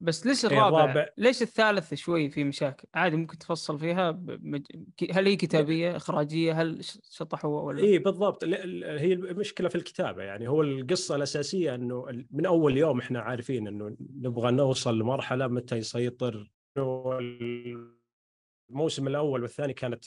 بس ليش إيه، الرابع؟ الرابع- ليش الثالث شوي في مشاكل؟ عادي ممكن تفصل فيها بمج... هل هي كتابية إخراجية؟ هل شطحوا ولا؟ اي بالضبط. هي المشكلة في الكتابة يعني. هو القصة الأساسية إنه من أول يوم إحنا عارفين إنه نبغى نوصل لمرحلة متى يسيطر الموسم الأول والثاني كانت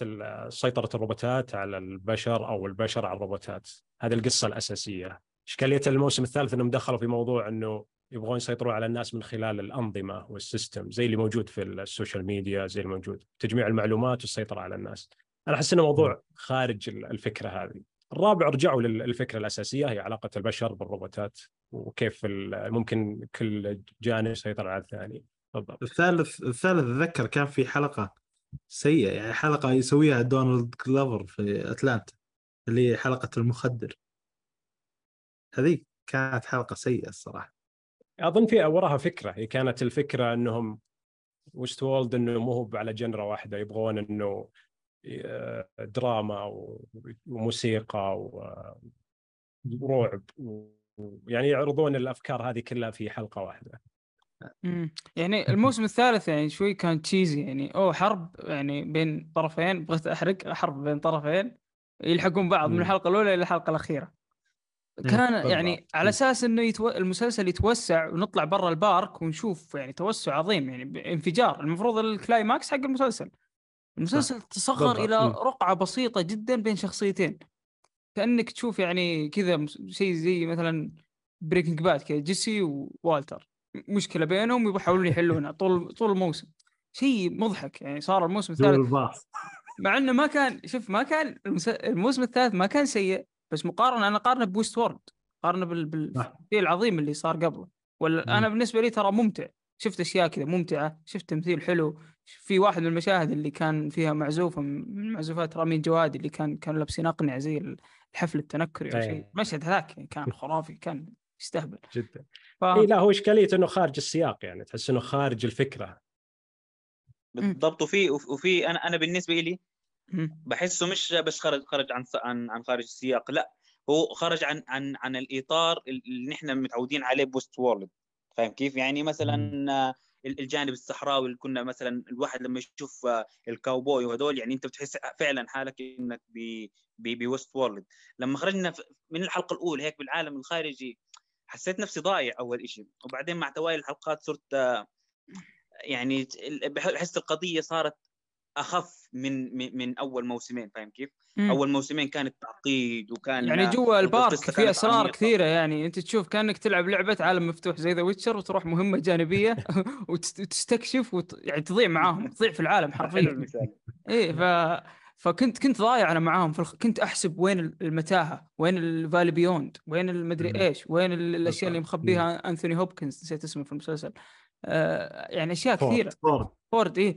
سيطرة الروبوتات على البشر أو البشر على الروبوتات. هذه القصة الأساسية. اشكاليه الموسم الثالث؟ إنهم دخلوا في موضوع إنه يبغون يسيطرون على الناس من خلال الأنظمة وال system زي اللي موجود في ال social media زي اللي موجود تجميع المعلومات والسيطرة على الناس. أنا أحس إنه موضوع خارج ال- الفكرة هذه. الرابع رجعوا للفكرة الأساسية هي علاقة البشر بالروبوتات وكيف ممكن كل جانب يسيطر على الثاني. بالضبط. الثالث الثالث اتذكر كان في حلقة سيئة يعني حلقة يسويها دونالد كلوفر في أتلانتا اللي هي حلقة المخدر. هذيك كانت حلقة سيئة الصراحة. أظن في وراها فكرة هي كانت الفكرة إنهم Westworld إنه مو هو على genre واحدة يبغون إنه آه، دراما وموسيقى ورعب و- يعني يعرضون الأفكار هذه كلها في حلقة واحدة. يعني الموسم الثالث يعني شوي كان cheesy يعني. أوه حرب يعني بين طرفين بغيت أحرق حرب بين طرفين يلحقون بعض من. الحلقة الأولى إلى الحلقة الأخيرة. كان. يعني على أساس إنه يتو... المسلسل يتوسع ونطلع برا ال park ونشوف يعني توسع عظيم يعني انفجار. المفروض ال climax حق المسلسل. المسلسل تصغر. إلى. رقعة بسيطة جدا بين شخصيتين. كأنك تشوف يعني كذا شيء زي مثلا Breaking Bad كذا جيسي ووالتر. مشكلة بينهم ويبغوا يحاولون يحلونها طول طول الموسم. شيء مضحك يعني صار الموسم الثالث. مع إنه ما كان شوف ما كان الموسم الثالث ما كان سيء بس مقارنة أنا قارنه ب Westworld. قارنه. بالشيء العظيم اللي صار قبله. ولا. أنا بالنسبة لي ترى ممتع. شفت أشياء كذا ممتعة شفت تمثيل حلو. في واحد من المشاهد اللي كان فيها معزوفه من معزوفات رامين جوادي اللي كان كانوا لابسين اقنعه زي الحفل التنكري أو. شيء. المشهد هذاك يعني كان خرافي كان يستهبل. جدا. ف... اي لا هو إشكالية إنه خارج السياق يعني تحس إنه خارج الفكرة. بالضبط. وفي وفي أنا أنا بالنسبة لي. بحسه مش بس خرج خرج عن عن عن خارج السياق لا هو خرج عن عن عن الإطار اللي نحن متعودين عليه ب Westworld. فاهم كيف؟ يعني مثلا الجانب الصحراوي اللي كنا مثلا الواحد لما يشوف الكاوبوي وهذول يعني أنت بتحس فعلا حالك إنك ب- ب- بوست وورلد. لما خرجنا من الحلقة الأولى هيك بالعالم الخارجي حسيت نفسي ضايع أول شيء وبعدين مع توالي الحلقات صرت يعني بحس القضية صارت أخف من من, من أول موسمين فاهم كيف؟ مم. أول موسمين كانت تعقيد وكان يعني جوا البارك في أسرار عميقة. كثيرة يعني أنت تشوف كأنك تلعب لعبة عالم مفتوح زي The Witcher وتروح مهمة جانبية وتست- وتستكشف وت... يعني تضيع معاهم تضيع في العالم حرفيا إيه ف فكنت كنت ضايع أنا معاهم في الخ... كنت أحسب وين المتاهة وين ال Valley Beyond وين المدري مم. إيش وين ال- الأشياء اللي مم. مخبيها أنثوني هوبكنز نسيت اسمه في المسلسل. آه يعني أشياء فورد. كثيرة. فورد. فورد إيه.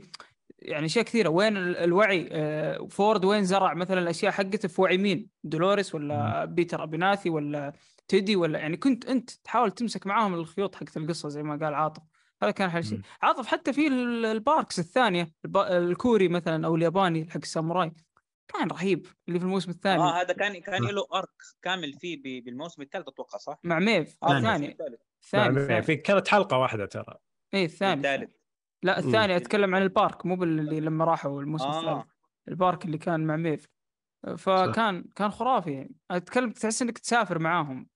يعني أشياء كثيرة. وين ال- الوعي آه فورد وين زرع مثلا الأشياء حقته في وعي مين؟ دولوريس ولا بيتر أبرناثي ولا تيدي ولا يعني كنت أنت تحاول تمسك معاهم الخيوط حقت القصة زي ما قال عاطف. هذا كان حل شيء مم. عاطف حتى في ال- ال parks الثانية الب... الكوري مثلا أو الياباني حق الساموراي. كان رهيب اللي في الموسم الثاني. آه هذا كان كان آه. له arc كامل فيه ب- بالموسم الثالث أتوقع صح؟ مع ميف. آه الثاني الثاني الثاني في كانت حلقة واحدة ترى. إيه الثاني الثالث. لا الثاني أتكلم عن ال park مو باللي لما راحوا الموسم آه. الثالث. ال park اللي كان مع ميف. فكان كان خرافي. يعني أتكلم تحس إنك تسافر معاهم.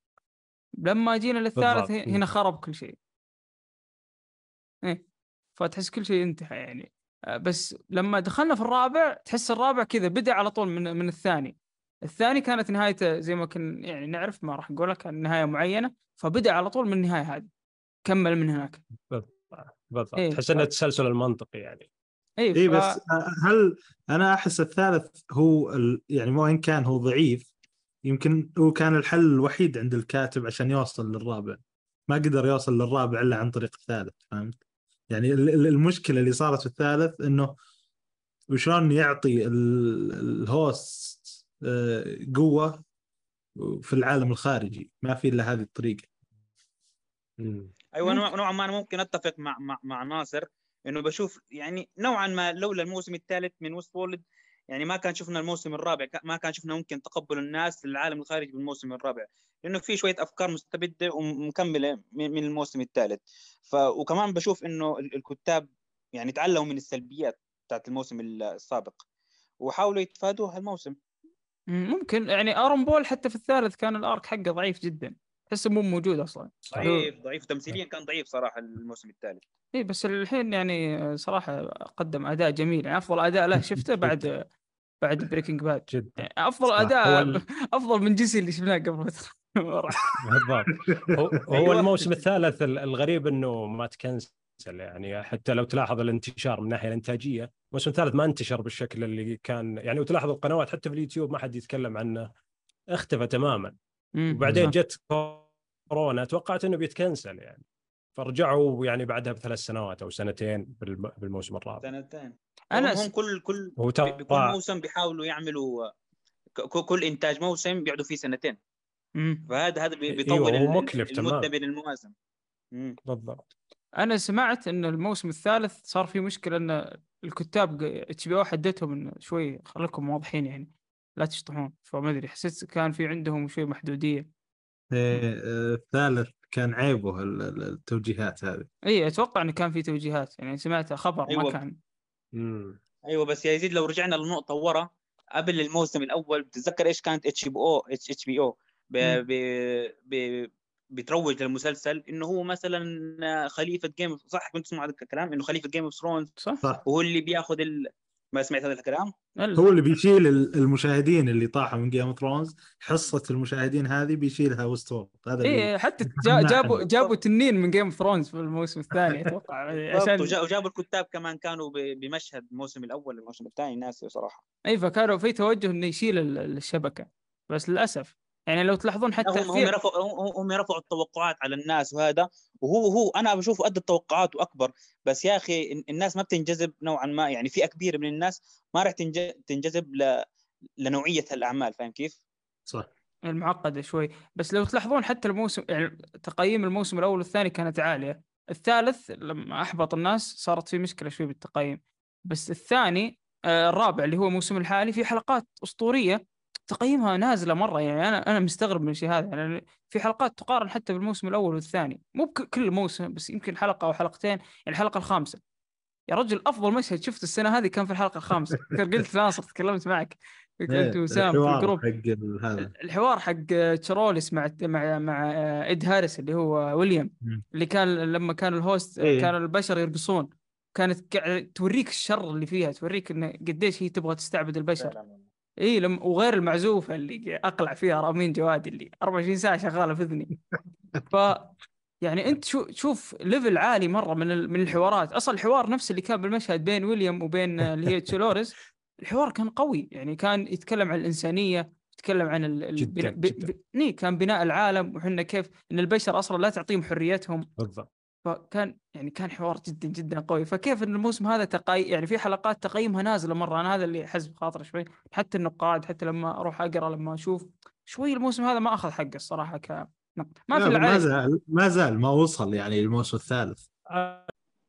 لما جينا للثالث بالضبط. هنا خرب كل شيء. إيه. فتحس كل شيء انتهى يعني. آه، بس لما دخلنا في الرابع تحس الرابع كذا بدأ على طول من من الثاني. الثاني كانت نهايته زي ما كنا يعني نعرف ما راح نقولها كان نهاية معينة فبدأ على طول من النهاية هذه. كمل من هناك. بالضبط إيه، تحس إنه التسلسل المنطقي يعني. اي اي ف... بس هل أنا أحس الثالث هو ال... يعني وان كان هو ضعيف يمكن هو كان الحل الوحيد عند الكاتب عشان يوصل للرابع. ما قدر يوصل للرابع إلا عن طريق الثالث فهمت؟ يعني ال- ال- المشكلة اللي صارت في الثالث إنه وشلون يعطي ال- الهوست آه، قوة في العالم الخارجي. ما في إلا هذه الطريقة. أيوه نوعا ما أنا ممكن أتفق مع مع مع ناصر إنه بشوف يعني نوعا ما لولا الموسم الثالث من ويست وولد يعني ما كان شفنا الموسم الرابع ما كان شفنا ممكن تقبل الناس للعالم الخارجي بالموسم الرابع لأنه في شوية أفكار مستبدة ومكملة من الموسم الثالث. ف وكمان بشوف إنه ال- الكتاب يعني تعلموا من السلبيات بتاعت الموسم السابق وحاولوا يتفادوها الموسم مم، ممكن. يعني آرون بول حتى في الثالث كان الارك حقه ضعيف جدا. تحسه مو موجود أصلا. ضعيف ضعيف. تمثيليا كان ضعيف صراحة الموسم الثالث اي بس الحين يعني صراحة قدم أداء جميل. يعني أفضل أداء له شفته بعد بعد Breaking Bad جدا. يعني افضل أداء ال- أفضل من جيسي اللي شفناه قبل فترة. بالضبط. هو, هو أيوة. الموسم الثالث ال- الغريب إنه ما تكنسل. يعني حتى لو تلاحظ الانتشار من الناحية الإنتاجية الموسم الثالث ما انتشر بالشكل اللي كان. يعني وتلاحظ القنوات حتى في اليوتيوب ما حد يتكلم عنه. اختفى تماما. وبعدين. جت كورونا توقعت إنه بيتكنسل يعني فرجعوا يعني بعدها بثلاث سنوات أو سنتين بالم- بالموسم الرابع سنتين أنا هم. كل كل هو بكل ترى موسم بيحاولوا يعملوا كل إنتاج موسم بيقعدوا فيه سنتين مم. فهذا هذا أيوة، بيطول ال- مكلف المدة تمام. بين المواسم. بالضبط أنا سمعت إن الموسم الثالث صار في مشكلة إن الكتاب إتش بي أو حدتهم إنه شوي خليكم واضحين يعني لا تشطحون فما أدري حسيت كان في عندهم شوي محدودية إيه، آه، الثالث كان عيبه ال- ال- التوجيهات هذه اي أتوقع إنه كان في توجيهات يعني سمعت خبر ما أيوة. كان مم. أيوه بس يا يزيد لو رجعنا لنقطه ورا قبل الموسم الأول بتتذكر إيش كانت اتش بي أو اتش بي أو. بتروج للمسلسل إنه هو مثلا خليفة Game صح كنت تسمع هذا الكلام إنه خليفة Game of Thrones صح؟ صح وهو اللي بياخذ ال... ما سمعت هذا الكلام؟ هو اللي بيشيل ال- المشاهدين اللي طاحوا من Game of Thrones حصة المشاهدين هذه بيشيلها Westworld هذا اللي إيه حتى جابوا. جابوا تنين من Game of Thrones في الموسم الثاني أتوقع عشان وجا- وجابوا الكتاب كمان كانوا ب- بمشهد الموسم الأول الموسم الثاني ناسي صراحة اي فكانوا في توجه إنه يشيل ال- الشبكة بس للأسف يعني لو تلاحظون حتى هم هم في رفعوا هم- هم رفعوا التوقعات على الناس وهذا وهو هو أنا بشوفه قد التوقعات وأكبر. بس يا أخي ال- الناس ما بتنجذب نوعا ما يعني فئه كبيره من الناس ما راح تنج- تنجذب ل... لنوعية الأعمال فاهم كيف؟ صح. المعقدة شوي. بس لو تلاحظون حتى الموسم يعني تقييم الموسم الأول والثاني كانت عالية. الثالث لما أحبط الناس صارت في مشكلة شوي بالتقييم. بس الثاني آه، الرابع اللي هو الموسم الحالي في حلقات أسطورية تقييمها نازلة مرة يعني أنا أنا مستغرب من الشيء هذا يعني في حلقات تقارن حتى بالموسم الأول والثاني. مو كل موسم بس يمكن حلقة أو حلقتين يعني الحلقة الخامسة. يا رجل أفضل مشهد شفته السنة هذه كان في الحلقة الخامسة. قلت ناصر تكلمت معك. قلت إيه، وسام في الحوار ال group. حق هذا. الحوار حق تشارلوريس مع مع مع اد هاريس اللي هو ويليام. اللي كان لما كان ال host إيه. كان البشر يرقصون كانت توريك الشر اللي فيها توريك انه قديش هي تبغى تستعبد البشر. اي لما وغير المعزوفة اللي أبدع فيها رامين جوادي اللي 24 ساعة شغالة في اذني ف يعني أنت شو تشوف level عالي مرة من ال- من الحوارات. أصلا الحوار نفس اللي كان بالمشهد بين ويليام وبين اللي هي تشارلوريس. الحوار كان قوي. يعني كان يتكلم عن الإنسانية يتكلم عن ال... جداً، ب... جداً. ب... ني كان بناء العالم. وحنا كيف إن البشر أصلا لا تعطيهم حريتهم. بالضبط. فكان يعني كان حوار جدا جدا قوي. فكيف إن الموسم هذا تقي يعني في حلقات تقييمها نازلة مرة أنا هذا اللي حز بخاطري شوي. حتى النقاد حتى لما أروح أقرأ لما أشوف شوي الموسم هذا ما أخذ حقه الصراحة ك. ما في ما زال ما زال ما وصل يعني الموسم الثالث.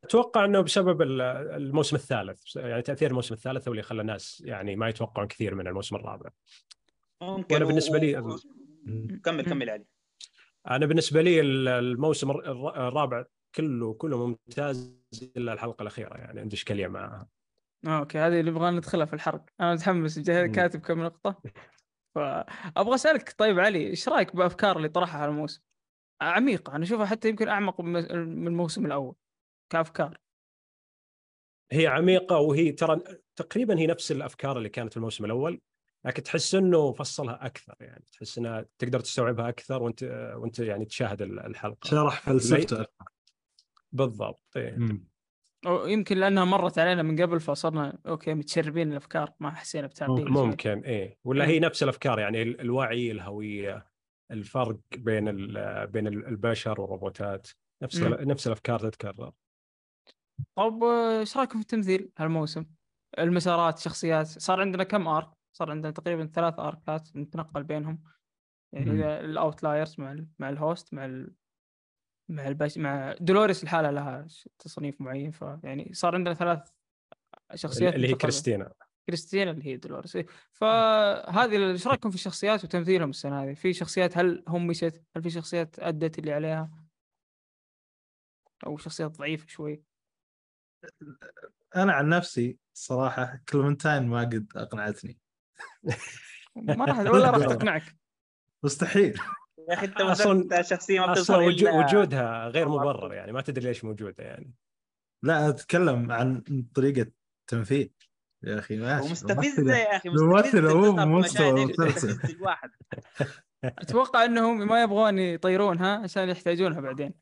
أتوقع إنه بسبب ال- الموسم الثالث يعني تأثير الموسم الثالث هو اللي خلى الناس يعني ما يتوقعون كثير من الموسم الرابع. و- بالنسبة لي- كمل كمل علي. أنا بالنسبة لي ال- الموسم الر- الر- الرابع كله كله ممتاز إلا الحلقة الأخيرة يعني عندي إشكالية معها. أوكي هذه اللي نبغى ندخلها في الحرق أنا متحمس. كاتب كم نقطة؟ فابغى أسألك طيب علي إيش رأيك بأفكار اللي طرحها هالموسم؟ عميقه أنا أشوفها حتى يمكن أعمق من من الموسم الأول كأفكار. هي عميقة وهي ترى تقريبا هي نفس الأفكار اللي كانت في الموسم الأول لكن تحس إنه فصلها أكثر يعني تحس إنها تقدر تستوعبها أكثر وأنت وأنت يعني تشاهد ال- الحلقة. شرح فلسفته. بالضبط إيه. يمكن لأنها مرت علينا من قبل فصرنا أوكي متشربين الأفكار ما حسينا بتعقيد شوي. ممكن إيه ولا مم. هي نفس الأفكار يعني ال- الوعي الهوية الفرق بين ال- بين ال- البشر والروبوتات نفس نفس الأفكار تتكرر طب إيش رأيكم في التمثيل هالموسم؟ المسارات الشخصيات صار عندنا كم arc؟ صار عندنا تقريبا ثلاث اركات نتنقل بينهم يعني ال outliers مع ال مع ال host مع ال مع البش مع دولوريس الحالة لها تصنيف معين فيعني صار عندنا ثلاث شخصيات اللي هي. كريستينا كريستينا اللي هي دولوريس. فهذه إيش رأيكم في الشخصيات وتمثيلهم السنة هذه؟ في شخصيات هل هم مشت؟ هل في شخصيات أدت اللي عليها؟ أو شخصيات ضعيفة شوي؟ أنا عن نفسي صراحة كلمنتاين ما قد أقنعتني ما راح ولا راح تقنعك مستحيل يا أخي أنت وزنت شخصية ما أصلا بتظهر وجو- إلا- وجودها غير مبرر يعني ما تدري ليش موجودة يعني. لا أتكلم عن طريقة تمثيل. يا أخي ماشي. ومستفزه يا أخي؟ ممثلة مستفزه مو تظهر في مستوى مسلسل. الواحد أتوقع إنهم ما يبغون يطيرونها عشان يحتاجونها بعدين.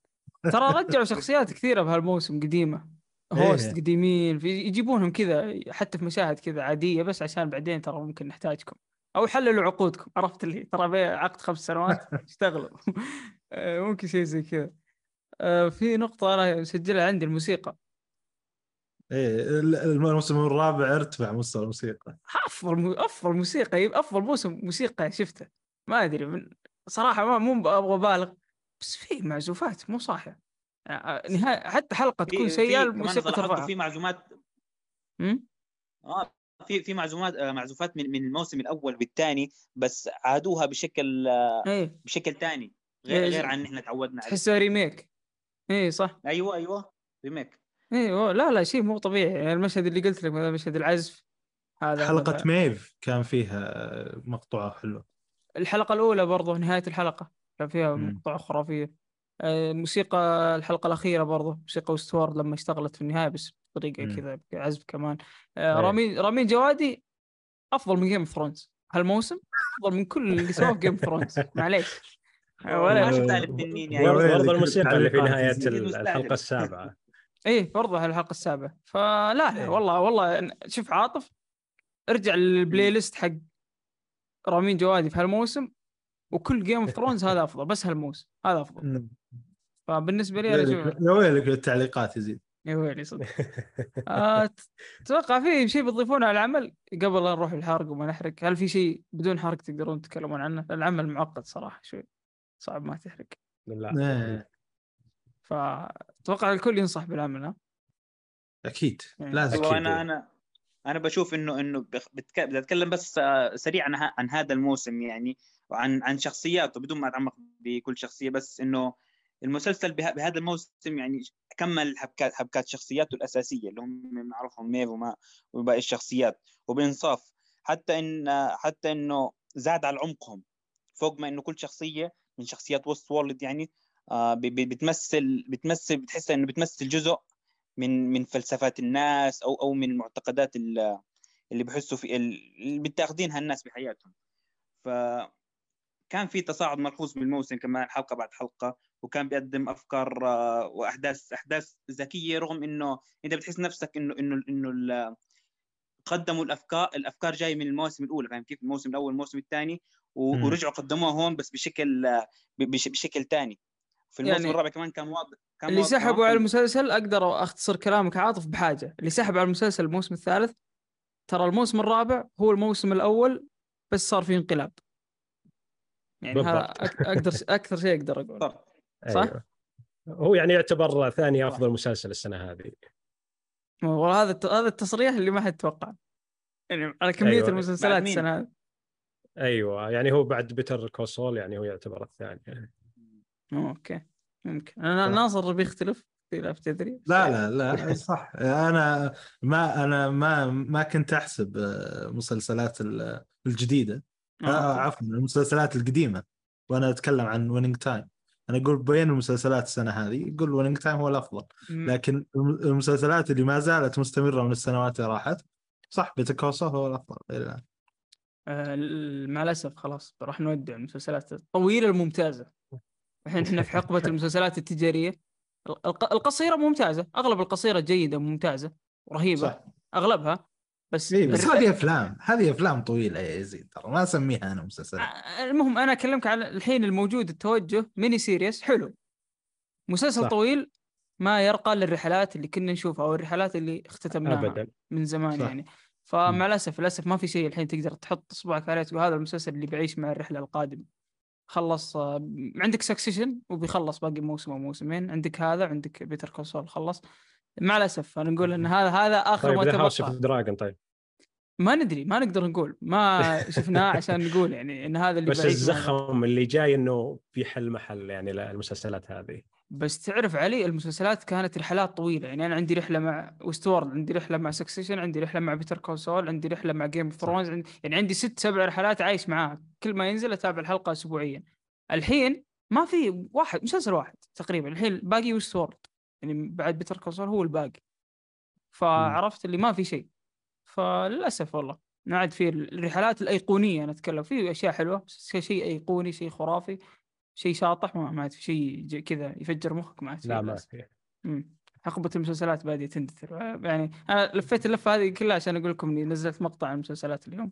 ترى رجعوا شخصيات كثيرة بهالموسم قديمة. هوست إيه. قديمين في يجيبونهم كذا حتى في مشاهد كذا عادية بس عشان بعدين ترى ممكن نحتاجكم. أو يحللوا عقودكم. عرفت اللي ترى عقد خمس سنوات اشتغلوا. آه، ممكن شيء زي كذا. آه، في نقطة أنا مسجلها عندي الموسيقى. إيه ال- الموسم الرابع ارتفع مستوى الموسيقى. أفضل مو- أفضل موسيقى أفضل موسم موسيقى شفته. ما أدري من صراحة ما مو أبغى أبالغ. بس في معزوفات مو صاحية آه، نهاية حتى حلقة تكون كمان الموسيقى ترفعها. في معزومات. أمم؟ آه في في معزومات آه، معزوفات من من الموسم الأول والثاني بس عادوها بشكل آه، إيه. بشكل ثاني غير زي- غير عن إحنا تعودنا عليه. تحسها remake إيه صح. أيوه أيوه remake أيوه لا لا شيء مو طبيعي. يعني المشهد اللي قلت لك مثلا مشهد العزف هذا حلقة مثلاً. ميف كان فيها مقطوعة حلوة. الحلقة الأولى برضو نهاية الحلقة كان فيها. مقطوعة خرافية. موسيقى الحلقة الأخيرة برضو موسيقى Westworld لما اشتغلت في النهاية بس بطريقة مم. كذا عزف كمان. آه، أيه. رامين رامين جوادي أفضل من Game of Thrones هالموسم أفضل من كل اللي سواه في Game of Thrones معليش. ما ولا شفتها التنين يا يعني. برضه الموسيقى اللي في نهاية الحلقة السابعة. إيه برضه على الحلقة السابعة. فلا لا إيه. والله والله شوف عاطف ارجع لل playlist حق رامين جوادي في هالموسم. وكل Game of Thrones هذا أفضل بس هالموسم هذا أفضل مم. فبالنسبة لي يا أنا ويلك شوف يا ويلك للتعليقات يزيد يا ويلي صدق آه، ت- تتوقع في شيء بتضيفونه على العمل قبل لا نروح الحرق وما نحرق هل في شيء بدون حرق تقدرون تتكلمون عنه العمل معقد صراحة شوي صعب ما تحرق لا. فأتوقع الكل ينصح بالعمل ها أكيد إيه. لازم. أنا أنا أنا بشوف إنه إنه بتك... بدي أتكلم بس آه، سريعا عن, عن هذا الموسم يعني وعن عن شخصياته بدون ما أتعمق بكل شخصية بس إنه المسلسل به... بهذا الموسم يعني كمل حبكات حبكات شخصياته الأساسية اللي هم نعرفهم ميف وما وباقي الشخصيات وبانصاف حتى إن آه، حتى إنه زاد على عمقهم فوق ما إنه كل شخصية من شخصيات وست وورلد يعني آه، بتمثل بتمثل بتحس إنه بتمثل جزء من من فلسفات الناس أو أو من المعتقدات ال- اللي بحسوا في اللي بتاخذينها الناس بحياتهم. فكان في تصاعد ملحوظ بالموسم كمان حلقه بعد حلقة وكان بيقدم أفكار آه، وأحداث أحداث ذكية رغم إنه أنت بتحس نفسك إنه إنه إنه قدموا الأفكار الأفكار جاية من المواسم الأولى فاهم كيف؟ الموسم الأول الموسم الثاني. ورجعوا قدموها هون بس بشكل بش- بشكل ثاني في الموسم يعني الرابع كمان كان واضح كان اللي سحبوا على المسلسل أقدر أختصر كلامك عاطف بحاجة اللي سحب على المسلسل الموسم الثالث ترى الموسم الرابع هو الموسم الأول بس صار فيه انقلاب يعني هذا أقدر أكثر شيء أقدر أقول بالضبط. صح؟ أيوة. هو يعني يعتبر ثاني أفضل مسلسل السنة هذه والله هذا هذا التصريح اللي ما حد توقع يعني على كمية أيوة. المسلسلات؟ السنة هذه أيوه يعني هو بعد Better Call Saul يعني هو يعتبر الثاني أوه، okay ممكن. أنا. ناصر بيختلف اختلاف تدري. لا لا لا صح. أنا ما أنا ما ما كنت أحسب آه، مسلسلات ال- الجديدة. آه،. عفوا المسلسلات القديمة. وأنا أتكلم عن Winning Time أنا أقول بين المسلسلات السنة هذه يقول Winning Time هو الأفضل. لكن الم- المسلسلات اللي ما زالت مستمرة من السنوات اللي راحت صح Better Call Saul هو الأفضل إلى الآن. آه، مع الأسف خلاص راح نودع المسلسلات الطويلة الممتازة. الحين إحنا في حقبة المسلسلات التجارية. الق- القصيرة ممتازة. أغلب القصيرة جيدة ممتازة ورهيبه صح. أغلبها. بس إيه بس هذه أفلام. هذه أفلام طويلة يا يزيد. ترى ما أسميها أنا مسلسلات آه، المهم أنا أكلمك على الحين الموجود التوجه mini series. حلو. مسلسل صح. طويل ما يرقى للرحلات اللي كنا نشوفها أو الرحلات اللي اختتمناها ابدا. من زمان صح. يعني. فمع الأسف للأسف ما في شيء الحين تقدر تحط اصبعك عليه تقول هذا المسلسل اللي بيعيش مع الرحلة القادمة. خلص آه، عندك Succession وبيخلص باقي موسم أو موسمين. عندك هذا عندك Better Call Saul خلص. مع الأسف أنا نقول إن هذا هذا آخر طيب ما تبقى Dragon طيب. ما ندري ما نقدر نقول. ما شفناه عشان نقول يعني إن هذا اللي بس. الزخم اللي جاي إنه بيحل محل يعني المسلسلات هذه. بس تعرف علي المسلسلات كانت رحلات طويلة. يعني أنا عندي رحلة مع Westworld عندي رحلة مع Succession عندي رحلة مع Better Call Saul عندي رحلة مع Game of Thrones عندي يعني عندي ست سبع رحلات عايش معاها. كل ما ينزل أتابع الحلقة اسبوعيا. الحين ما في واحد مسلسل واحد تقريبا. الحين باقي Westworld يعني بعد Better Call Saul هو الباقي. فعرفت اللي ما في شيء. فللأسف والله ما عاد في الرحلات الأيقونية أنا أتكلم. في أشياء حلوة بس شيء أيقوني شيء خرافي. شيء شاطح ما ما عاد في شيء كذا يفجر مخك ما عاد في لا ما. في. حقبة المسلسلات بادية تندثر. يعني أنا لفيت اللفة هذه كلها عشان أقول لكم إني نزلت مقطع عن المسلسلات اليوم.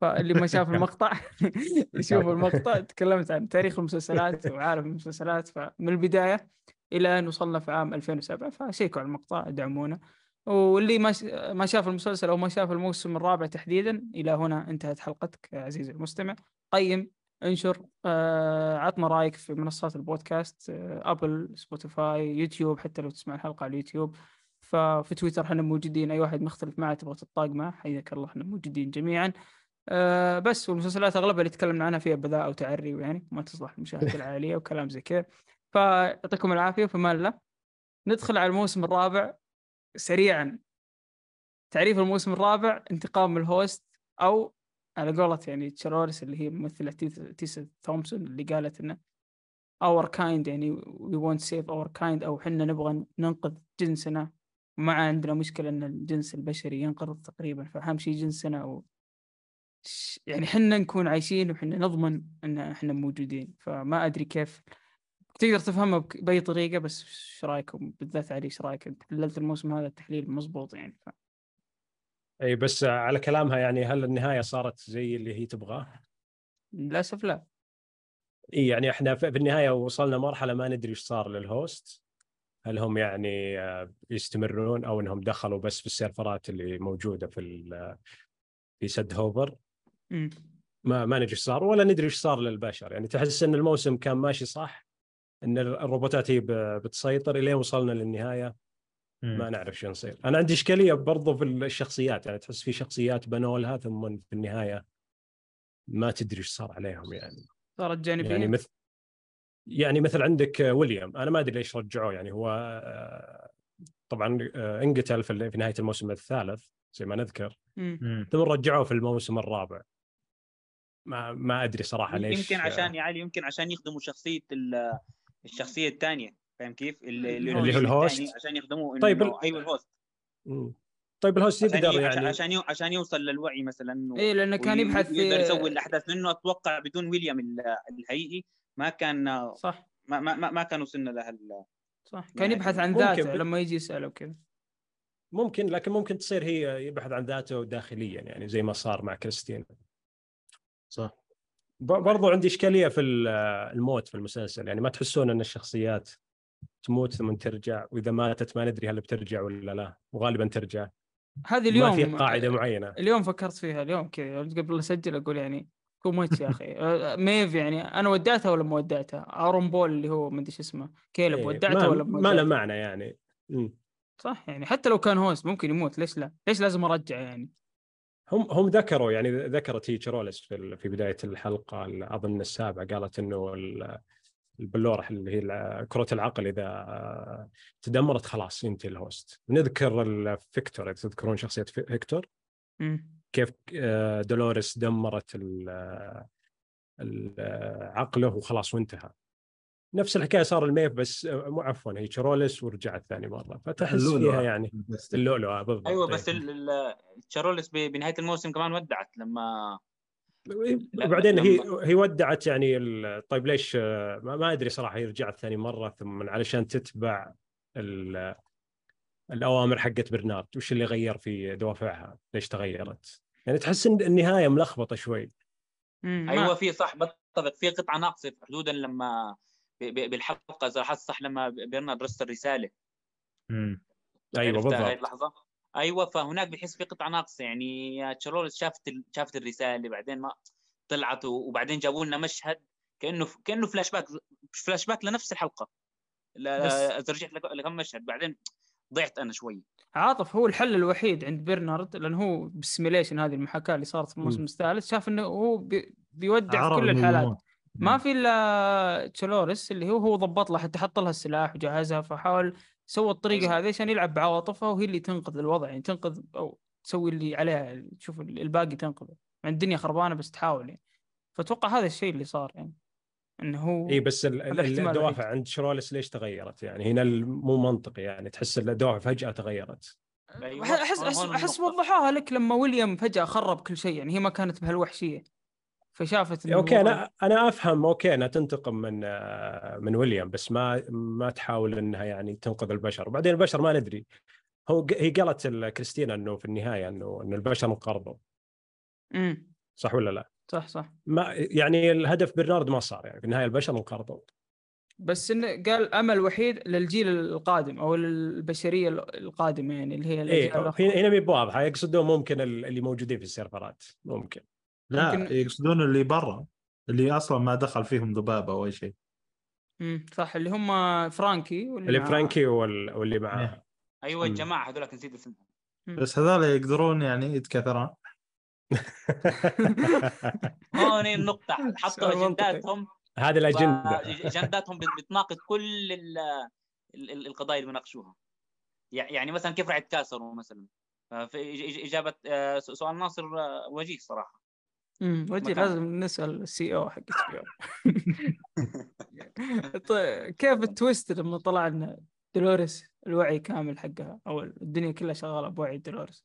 فاللي ما شاف المقطع يشوف المقطع. تكلمت عن تاريخ المسلسلات وعالم المسلسلات. فمن البداية إلى أن وصلنا في عام 2007 فشيكوا على المقطع دعمونا. واللي ما ما شاف المسلسل أو ما شاف الموسم الرابع تحديدا إلى هنا انتهت حلقتك عزيزي المستمع. قيم انشر. آه، عطنا رأيك في منصات البودكاست آه، ابل سبوتيفاي يوتيوب حتى لو تسمع الحلقة على اليوتيوب. ففي تويتر إحنا موجودين أي واحد مختلف معه تبغى تتطاق معه حياك الله إحنا موجودين جميعا. آه بس والمسلسلات أغلبها اللي تكلمنا عنها فيها بذاءة أو تعري يعني ما تصلح للمشاهدة العائلية وكلام زي كذا. فيعطيكم العافية أمان الله. ندخل على الموسم الرابع. سريعا تعريف الموسم الرابع انتقام ال host أو على قولة يعني Charlores اللي هي ممثلة تيس- تيسا تومسون اللي قالت إنه our kind يعني we want save our kind أو حنا نبغى ننقذ جنسنا. ما عندنا مشكلة إن الجنس البشري ينقرض تقريبا فأهم شيء جنسنا ش- يعني حنا نكون عايشين وحنا نضمن إن إحنا موجودين. فما أدري كيف تقدر تفهمها بأي طريقة بس إيش رأيكم؟ بالذات علي إيش رأيك؟ أنت حللت الموسم هذا التحليل مزبوط يعني ف... اي بس على كلامها يعني هل النهاية صارت زي اللي هي تبغاه؟ للأسف لا. اي يعني إحنا في النهاية وصلنا مرحلة ما ندري إيش صار لل host. هل هم يعني آه، يستمرون أو إنهم دخلوا بس في ال server ات اللي موجودة في ال- في سد هوفر. ما ما ندري إيش صار ولا ندري إيش صار للبشر. يعني تحس إن الموسم كان ماشي صح إن الروبوتات هي بتسيطر إلين وصلنا للنهاية. ما نعرف شو نصير. أنا عندي إشكالية برضو في الشخصيات يعني تحس في شخصيات بنوا لها ثم في النهاية ما تدري إيش صار عليهم يعني. صارت جانبية؟ يعني مثل يعني مثل عندك ويليام. أنا ما أدري ليش رجعوه يعني هو آه، طبعا آه، انقتل في نهاية الموسم الثالث زي ما نذكر. مم. ثم رجعوه في الموسم الرابع. ما ما أدري صراحة ليش يمكن عشان يا علي يمكن عشان يخدموا شخصية ال- الشخصية الثانية. فاهم كيف؟ اللي, اللي هو ال host؟ عشان يخدموا طيب إنه- أيوه ال host. مم. طيب ال host عشان يقدر يعني عشان يو- عشان يوصل للوعي مثلا و- إيه لأنه كان يبحث ويقدر يسوي الأحداث لأنه أتوقع بدون ويليام ال- الحقيقي ما كان صح. ما ما, ما- ما كان وصلنا له ال- صح. كان يبحث عن ممكن ذاته ب- لما يجي يساله وكذا ممكن لكن ممكن تصير هي يبحث عن ذاته داخليا يعني زي ما صار مع كريستين صح. ب- برضو عندي إشكالية في ال- الموت في المسلسل يعني ما تحسون إن الشخصيات تموت ثم ترجع وإذا ماتت ما ندري هل بترجع ولا لا وغالبا ترجع. هذه اليوم ما في قاعدة معينة. اليوم فكرت فيها اليوم كذا قبل أسجل أقول يعني كم ميت يا أخي. آه، Maeve يعني أنا ودعتها ولا ما ودعتها؟ آرون بول اللي هو ما أدري شو اسمه Caleb إيه، ودعته ما, ولا ما ما له معنى يعني. مم. صح يعني حتى لو كان host ممكن يموت ليش لا؟ ليش لازم ارجع يعني؟ هم هم ذكروا يعني ذكرت هي في في بداية الحلقة ال- اظن السابعة قالت إنه ال- البلورة اللي هي كرة العقل إذا تدمرت خلاص ينتهي ال host نذكر الفيكتور إذا تذكرون شخصية في- فيكتور. كيف آه، دولوريس دمرت ال- ال- آه، عقله وخلاص وانتهى نفس الحكاية صار الميف بس آه، مو عفوا هي تشارولس ورجعت ثاني مرة فتحس. فيها يعني بس اللؤلؤه بالضبط أيوه إيه. بس تشارولس بنهاية الموسم كمان ودعت لما وبعدين هي لما- هي ودعت يعني ال- طيب ليش ما ما أدري صراحة هي رجعت ثاني مرة ثم علشان تتبع ال- الأوامر حقت برنارد وش اللي غير في دوافعها؟ ليش تغيرت؟ يعني تحس إن النهاية ملخبطة شوي أيوه في صح بتفق في قطعة ناقصة حدودا لما ب- ب- بالحلقة اذا لاحظت صح لما برنارد رسل رسالة مم. أيوه عرفتها هاي بالضبط اللحظة أيوه فهناك بحس في قطعه ناقصه يعني يا تشارولس شافت ال- شافت الرسالة بعدين ما طلعت و- وبعدين جابوا لنا مشهد كأنه كأنه فلاش باك فلاش باك لنفس الحلقة. لا رجعت لك- لكم مشهد بعدين ضعت أنا شوي. عاطف هو الحل الوحيد عند برنارد لأنه هو بالسيميليشن هذه المحاكاة اللي صارت في الموسم. الثالث شاف إنه هو بي بيودع في كل الحالات. ما في إلا تشولوريس اللي هو هو ضبط لها حتى حط لها السلاح وجهزها فحاول سوى الطريقة أيوة. هذه عشان يلعب بعواطفها وهي اللي تنقذ الوضع يعني تنقذ أو تسوي اللي عليها تشوف الباقي تنقذه يعني الدنيا خربانة بس تحاول يعني فأتوقع هذا الشيء اللي صار يعني إنه هو إي بس الدوافع. عند شرولس ليش تغيرت؟ يعني هنا ال- مو منطقي يعني تحس ان الدوافع فجأة تغيرت أيوة. احس احس. وضحوها لك لما ويليام فجأة خرب كل شيء يعني هي ما كانت بهالوحشية فشافت إنه okay أنا أنا أفهم okay أنها تنتقم من آه، من ويليام بس ما ما تحاول إنها يعني تنقذ البشر. وبعدين البشر ما ندري. هو هي قالت ال- كريستينا إنه في النهاية إنه إنه البشر انقرضوا. امم صح ولا لا؟ صح صح. ما يعني الهدف برنارد ما صار يعني. في النهاية البشر انقرضوا. بس إنه قال أمل وحيد للجيل القادم أو للبشرية القادمة يعني اللي هي الأخرى. هنا مي واضحه يقصدون ممكن ال- اللي موجودين في السيرفرات. ممكن. لا ممكن- يقصدون اللي برا اللي أصلا ما دخل فيهم ذبابة أو أي شيء. امم صح اللي هم فرانكي واللي اللي مع- فرانكي وال- واللي معاه. أيوه مم. الجماعة هذولك نسيت اسمهم. بس هذول يقدرون يعني يتكاثرون. هون النقطة حطوا. أجنداتهم. هذه الأجندة. أجنداتهم بت- بتناقض كل ال- ال- ال- القضايا اللي بيناقشوها يع- يعني مثلا كيف راح يتكاثروا مثلا؟ في إج- إج- إجابة آه، س- سؤال ناصر آه، وجيه صراحة. امم مكان. لازم نسأل السي أو حق سبي طيب كيف التويست لما طلع لنا دولوريس الوعي كامل حقها أو الدنيا كلها شغالة بوعي دولوريس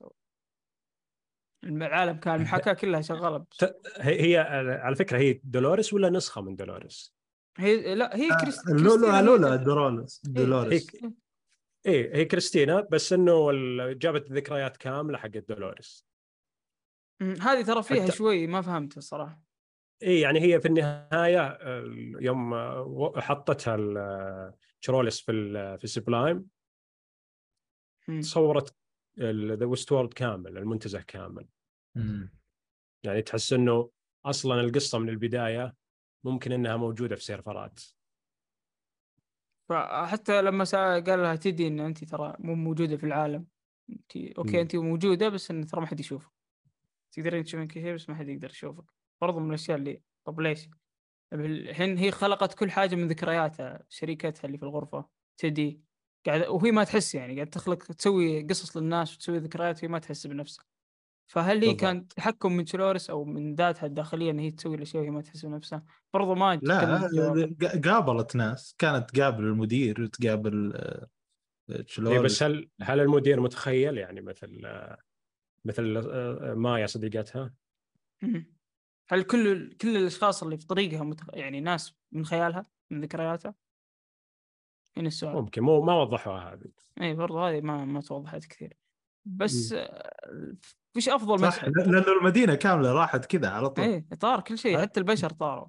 العالم كان المحاكاه كلها شغالة بس. هي هي على فكرة هي دولوريس ولا نسخة من دولوريس؟ هي لا هي كريست اللولو كريستينا لولا دورولس دولوريس هيك. إيه هي كريستينا بس إنه ال- جابت ذكريات كاملة حقت دولوريس هذه ترى فيها حتى- شوي ما فهمتها الصراحة إيه يعني هي في النهاية آه، يوم حطتها تشرولس في في السبلايم. صورت ذا ويست وورلد كامل المنتزه كامل مم. يعني تحس إنه أصلا القصة من البداية ممكن إنها موجودة في سيرفرات فحتى لما قال لها تيدي إن انت ترى مو موجودة في العالم انت okay. انت موجودة بس إن ترى ما حد يشوفك تقدرين تشوفين كل شيء بس ما حد يقدر يشوفك. برضو من الأشياء اللي طب ليش؟ الحين هي خلقت كل حاجة من ذكرياتها شريكتها اللي في الغرفة تيدي قاعد وهي ما تحس يعني قاعد تخلق تسوي قصص للناس وتسوي ذكريات وهي ما تحس بنفسها. فهل هي بالضبط. كان تحكم من تشلوريس أو من ذاتها الداخلية إن هي تسوي الأشياء وهي ما تحس بنفسها؟ برضو ما لا قابلت ناس كانت تقابل المدير وتقابل آه، إيه تشلوريس بس هل هل المدير متخيل يعني مثل آه، مثل آه، مايا صديقتها. هل كل كل الأشخاص اللي في طريقها متخ... يعني ناس من خيالها من ذكرياتها؟ هنا السؤال. ممكن. مو ما وضحوها هذه. اي برضو هذه ما ما توضحت كثير. بس آه، فيش أفضل صح مشهد لأنه المدينة كاملة راحت كذا على طول. إيه طار كل شيء حتى البشر طاروا.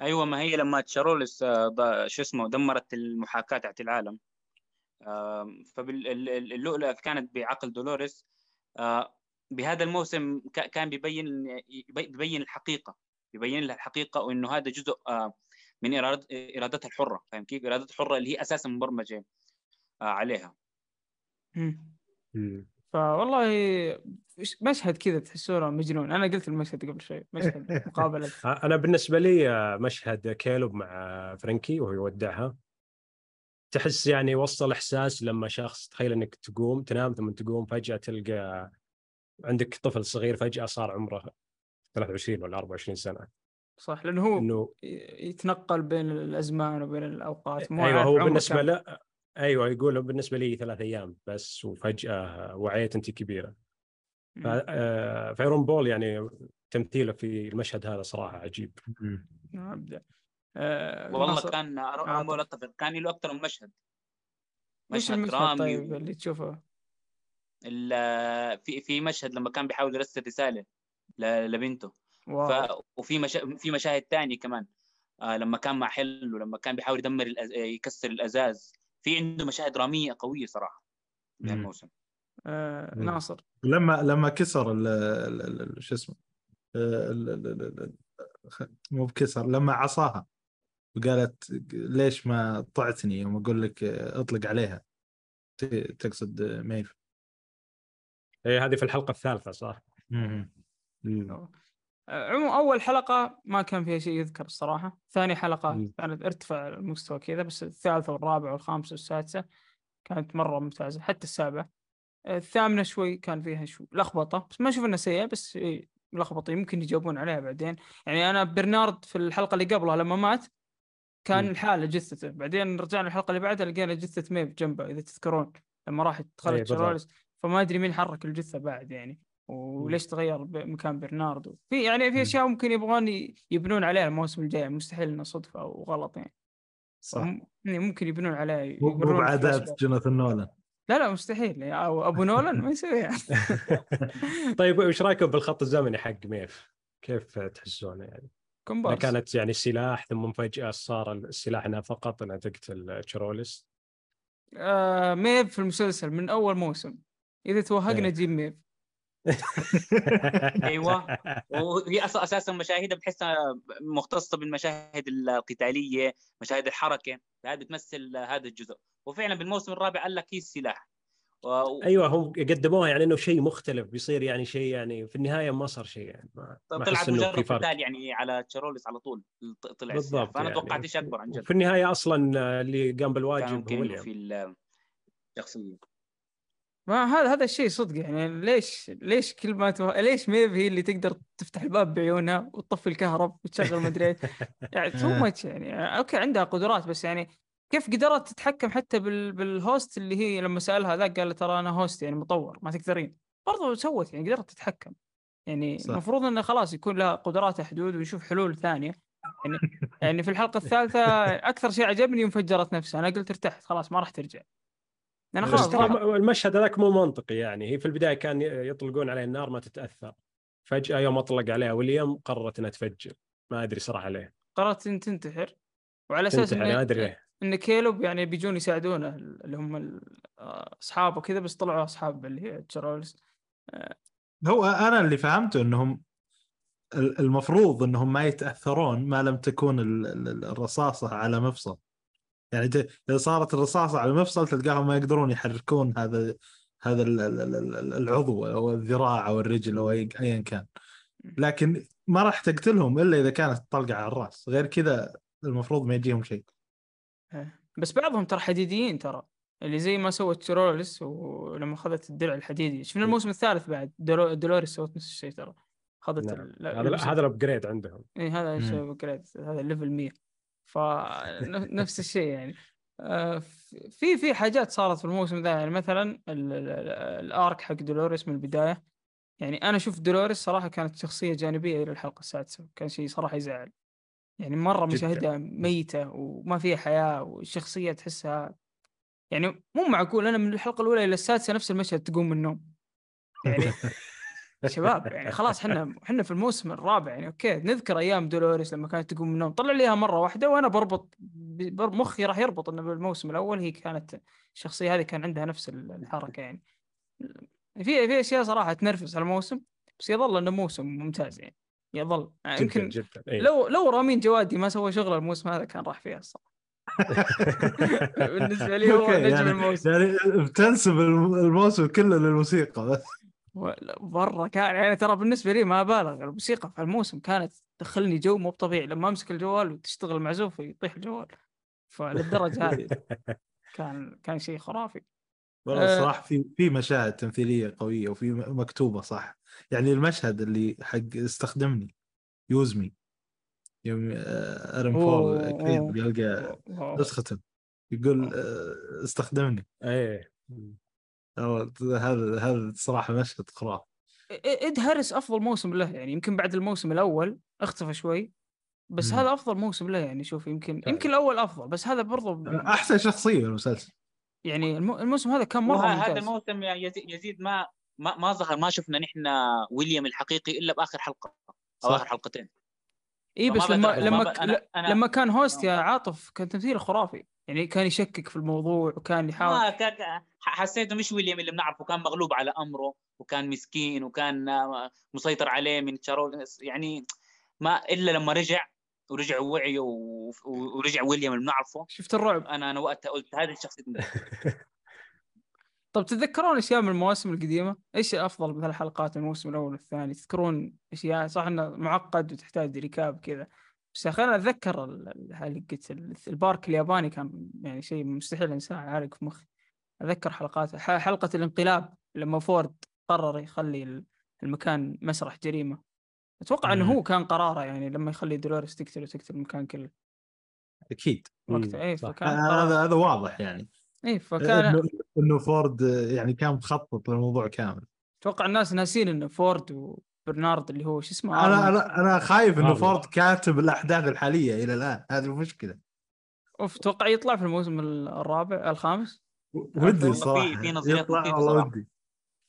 أيوه ما هي لما تشارولس آه، ض- شو اسمه دمرت المحاكاة تاعت العالم. فاللؤلؤه كانت بعقل دولوريس. آه، بهذا الموسم كان بيبين بيبين الحقيقة بيبين لها الحقيقة وإنه هذا جزء آه، من إرادة إرادتها الحرة فاهم كيف؟ ارادتها الحرة اللي هي أساسا مبرمجة آه، عليها. فوالله مشهد كذا تحسونه مجنون. أنا قلت المشهد قبل شوي مشهد مقابلة. أنا بالنسبة لي آه، مشهد كيلوب مع فرانكي وهو يودعها. تحس يعني وصل إحساس لما شخص تخيل إنك تقوم تنام ثم تقوم فجأة تلقى عندك طفل صغير فجأة صار عمره 23 ولا 24 سنة. صح لأنه هو إنه ي- يتنقل بين الأزمان وبين الأوقات مو أيوه هو بالنسبة. له أيوه يقول بالنسبة لي ثلاث أيام بس وفجأة وعيت انت كبيرة. ف- مم. آه، فايرون بول يعني تمثيله في المشهد هذا صراحة عجيب. أبدأ. آه والله ناصر، كان. أنا اتفق كان له أكثر من مشهد. مشهد درامي طيب اللي تشوفه؟ ال- في في مشهد لما كان بيحاول يرسل رسالة ل- لبنته. واو. ف وفي مشا... في مشاهد تانية كمان. آه لما كان مع حل ولما كان بيحاول يدمر الأز... يكسر الأزاز. في عنده مشاهد دراميه قوية صراحة في. الموسم. آه. ناصر. لما لما كسر ال شو اسمه؟ ال- ال- ال- ال- خ- مو بكسر لما عصاها. وقالت ليش ما طعتني يوم أقول لك اطلق عليها؟ ت- تقصد ميف. إيه، هذه في الحلقة الثالثة صح؟ آه، عموما أول حلقة ما كان فيها شيء يذكر الصراحة. ثاني حلقة مم. كانت ارتفع المستوى كذا بس الثالثة والرابعة والخامسة والسادسة كانت مرة ممتازة حتى السابعة. الثامنة شوي كان فيها شوي لخبطة بس ما أشوف إنها سيئة بس إيه، لخبطة يمكن يجاوبون عليها بعدين. يعني أنا برنارد في الحلقة اللي قبلها لما مات كان. الحاله جثته بعدين رجعنا الحلقة اللي بعدها لقينا جثه ميف جنبه إذا تذكرون لما راح إيه، دخلت بالضبط. شارلز فما أدري مين حرك الجثه بعد يعني وليش تغير مكان برناردو في يعني في أشياء ممكن يبغون يبنون عليها الموسم الجاي مستحيل إنه صدفة أو غلط يعني صح يعني ممكن يبنون عليها مو بعادات. جوناثان نولان لا لا مستحيل يعني أو أبو نولان ما يسويها طيب وش رأيكم بالخط الزمني حق ميف؟ كيف تحسونه يعني؟ كومبارس كانت يعني سلاح ثم فجأة صار السلاح انها فقط انها تقتل تشاروليس آه ميف في المسلسل من أول موسم. إذا توهقنا إيه. جيب ميف. أيوه. وهي أساسا مشاهدها بحسها مختصة بالمشاهد القتالية مشاهد الحركة هذه بتمثل هذا الجزء. وفعلا بالموسم الرابع قال لك هي السلاح. و... أيوه هم قدموها يعني إنه شيء مختلف بيصير يعني شيء يعني في النهاية ما صار شيء يعني ما ما طلعت مجرد فرق قتال يعني على تشارلوريس على طول طلع. بالضبط فأنا يعني. توقعت شيء أكبر عن جد في النهاية أصلا اللي قام بالواجب هو في الشخصيه ما هذا هذا الشيء صدق يعني ليش ليش كل ما توه... ليش ميف هي اللي تقدر تفتح الباب بعيونها وتطفي الكهرب وتشغل مدري إيش يعني too much يعني okay عندها قدرات بس يعني كيف قدرت تتحكم حتى بال... بال host اللي هي لما سألها ذاك قال ترى أنا host يعني مطور ما تقدرين. برضو سوت يعني قدرت تتحكم. يعني صح. المفروض إنه خلاص يكون لها قدرات حدود ونشوف حلول ثانية. يعني يعني في الحلقة الثالثة أكثر شيء عجبني يوم فجرت نفسها. أنا قلت ارتحت خلاص ما راح ترجع. أنا خلاص ترى المشهد هذاك مو منطقي يعني. هي في البداية كان يطلقون عليه النار ما تتأثر. فجأة يوم أطلق عليها ويليام قررت إنها تفجر. ما أدري صراحة ليه. قررت إن تنتحر. وعلى أساس تنتحر ما أدري ليه. إن كيلوب يعني بيجون يساعدونه اللي هم أصحابه وكذا بس طلعوا أصحاب اللي هي تشارلز هو أنا اللي فهمته إنهم ال- المفروض إنهم ما يتأثرون ما لم تكون ال- ال- الرصاصة على مفصل. يعني إذا صارت الرصاصة على مفصل تلقاهم ما يقدرون يحركون هذا هذا ال- ال- ال- ال- العضو أو الذراع أو الرجل أو ايا كان. لكن ما راح تقتلهم إلا إذا كانت طلقة على الرأس. غير كذا المفروض ما يجيهم شيء. بس بعضهم ترى حديديين ترى. اللي زي ما سوت تشارلز ولما اخذت الدرع الحديدي. شفنا الموسم الثالث بعد. دولو- دولوريس سوت نفس الشيء ترى. اخذت نعم. ال- هذا هذا ال upgrade عندهم. اي هذا upgrade، هذا ال level 100 فنفس الشيء يعني. آه، في في حاجات صارت في الموسم ذا. يعني مثلا ال- ال- ال- ال arc حق دولوريس من البداية. يعني أنا أشوف دولوريس صراحة كانت شخصية جانبية إلى الحلقة السادسة. كان شيء صراحة يزعل. يعني مرة جداً. مشاهدها ميتة وما فيها حياة والشخصية تحسها يعني مو معقول. أنا من الحلقة الأولى إلى السادسة نفس المشهد تقوم من النوم. يعني شباب يعني خلاص إحنا إحنا في الموسم الرابع. يعني أوكي نذكر أيام دولوريس لما كانت تقوم من النوم. طلع لي اياها مرة واحدة وأنا بربط بر- مخي راح يربط إنه بالموسم الأول. هي كانت الشخصية هذه كان عندها نفس الحركة يعني. في في أشياء صراحة تنرفز على الموسم بس يظل إنه موسم ممتاز يعني. يظل. يعني جدا يمكن جدا إيه. لو لو رامين جوادي ما سوى شغل الموسم هذا كان راح فيها الصراحة. بالنسبة لي هو نجم يعني- الموسم. يعني بتنسب الم- الموسم كله للموسيقى. بس برا كان يعني ترى بالنسبة لي ما بالغ الموسيقى في الموسم كانت تدخلني جو مو طبيعي. لما أمسك الجوال وتشتغل معزوف يطيح الجوال. فللدرجة هذه كان كان شيء خرافي. والله آه. الصراحه في في مشاهد تمثيلية قوية وفي مكتوبة صح؟ يعني المشهد اللي حق استخدمني يوزمي يوم آه، ارم فول أوه، كريد أوه. يلقى. نسخته يقول آه، استخدمني. إيه. هذا هذا صراحة مشهد خرافي. اد هارس أفضل موسم له يعني يمكن بعد الموسم الأول اختفى شوي بس مم. هذا أفضل موسم له يعني شوف يمكن يمكن الأول أفضل بس هذا برضو أحسن شخصية بالمسلسل يعني الم- الموسم هذا كان مرة وه- هذا ممتاز. الموسم يزيد ما ما ما ظهر ما شفنا نحن ويليام الحقيقي إلا بآخر حلقة أو صح. آخر حلقتين. إي بس لما لما ب- أنا- أنا- لما كان هوست يا. عاطف كان تمثيله خرافي. يعني كان يشكك في الموضوع وكان يحاول. ما كان حسيته مش ويليام اللي بنعرفه كان مغلوب على أمره وكان مسكين وكان مسيطر عليه من تشارول يعني ما إلا لما رجع ورجع وعي و- و- ورجع ويليام اللي بنعرفه. شفت الرعب؟ أنا أنا وقتها قلت هذه الشخصية طب تتذكرون أشياء من المواسم القديمة؟ إيش أفضل مثلا حلقات الموسم الأول والثاني؟ تذكرون أشياء صح إنه معقد وتحتاج recap كذا بس يا أخي أنا أتذكر حلقة ال- ال park الياباني كان يعني شيء مستحيل أنساه عالق في مخي أتذكر حلقات حلقة الانقلاب لما فورد قرر يخلي ال- المكان مسرح جريمة أتوقع إنه. هو كان قراره يعني لما يخلي دولوريس تقتل وتقتل المكان كله أكيد وقتها اي. فكان هذا قرار هذا واضح يعني اي فكان إنه فورد يعني كان مخطط للموضوع كامل. أتوقع الناس ناسين إنه فورد وبرنارد اللي هو شو اسمه أنا. أنا أنا خايف إنه. فورد كاتب الأحداث الحالية إلى الآن. هذه المشكلة. أوف أتوقع يطلع في الموسم الرابع الخامس؟ ودي صراحة. يطلع والله. ودي.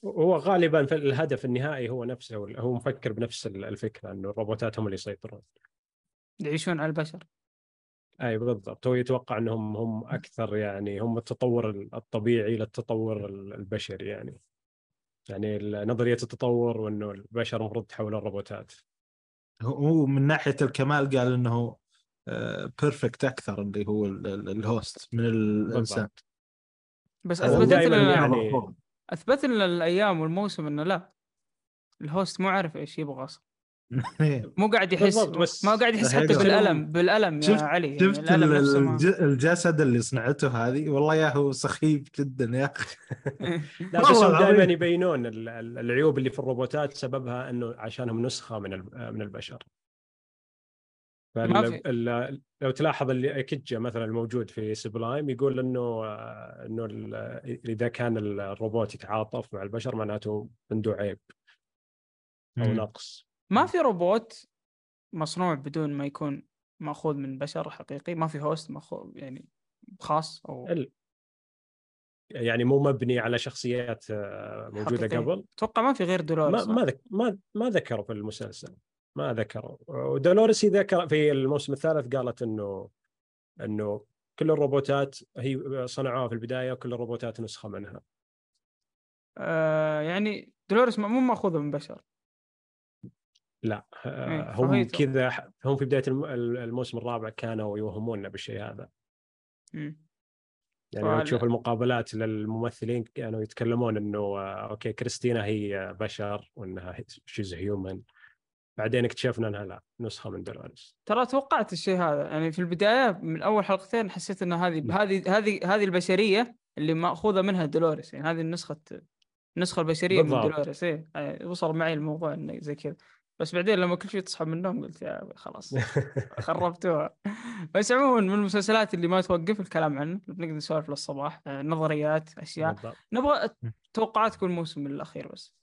هو غالبا في الهدف النهائي هو نفسه هو مفكر بنفس الفكرة إنه الروبوتات هم اللي يسيطرون. يعيشون على البشر. أي بالضبط هو يتوقع إنهم هم أكثر يعني هم التطور الطبيعي للتطور البشري يعني. يعني نظرية التطور وإنه البشر المفروض يتحولون الروبوتات. هو من ناحية الكمال قال إنه perfect أكثر اللي هو ال- ال- ال host من الإنسان. بس أثبتت لنا يعني- اثبت لنا الأيام والموسم إنه لا ال host مو عارف إيش يبغى أصلا. مو قاعد يحس بالضبط، بس ما قاعد يحس حتى بالألم بالألم يا شفت- علي يعني شفت الج- الجسد اللي صنعته هذه؟ والله يا هو سخيف جدا يا أخي. لا بس دائما. يبينون ال- ال- العيوب اللي في الروبوتات سببها إنه عشانهم نسخة من ال- من البشر. فال- لو تلاحظ اللي أكيتشيتا مثلا الموجود في Sublime يقول إنه آه، إنه إذا كان الروبوت يتعاطف مع البشر معناته عنده عيب أو مم. نقص. ما في روبوت مصنوع بدون ما يكون مأخوذ من بشر حقيقي ما في host ماخوذ يعني خاص أو ال- يعني مو مبني على شخصيات آه، موجودة حقيقية. قبل؟ أتوقع ما في غير دولوريس ما ما ذك ما ما ذكروا في المسلسل ما ذكروا. ودولوريس ذكر في الموسم الثالث قالت إنه إنه كل الروبوتات هي صنعوها في البداية وكل الروبوتات نسخة منها. آه يعني دولوريس مو ماخوذه من بشر. لا آه، إيه، هم فهي- كذا هم في بداية الم- الموسم الرابع كانوا يوهموننا بالشيء هذا. مم. يعني لو تشوف المقابلات للممثلين كانوا يتكلمون إنه آه، okay كريستينا هي بشر وإنها she's human بعدين اكتشفنا إنها لا نسخة من دولوريس. ترى توقعت الشيء هذا. يعني في البداية من أول حلقتين حسيت ان هذه هذه هذه هذه البشرية اللي مأخوذة منها دولوريس. يعني هذه النسخة النسخة البشرية من بالضبط. دولوريس. إيه يعني وصل معي الموضوع إنه زي كذا. بس بعدين لما كل شيء تصحى من النوم قلت يا خلاص خربتوها. بس عموما من المسلسلات اللي ما توقف الكلام عنه بنقدر نسولف للصباح آه، نظريات أشياء. بالضبط. نبغى توقعاتكم الموسم الأخير بس.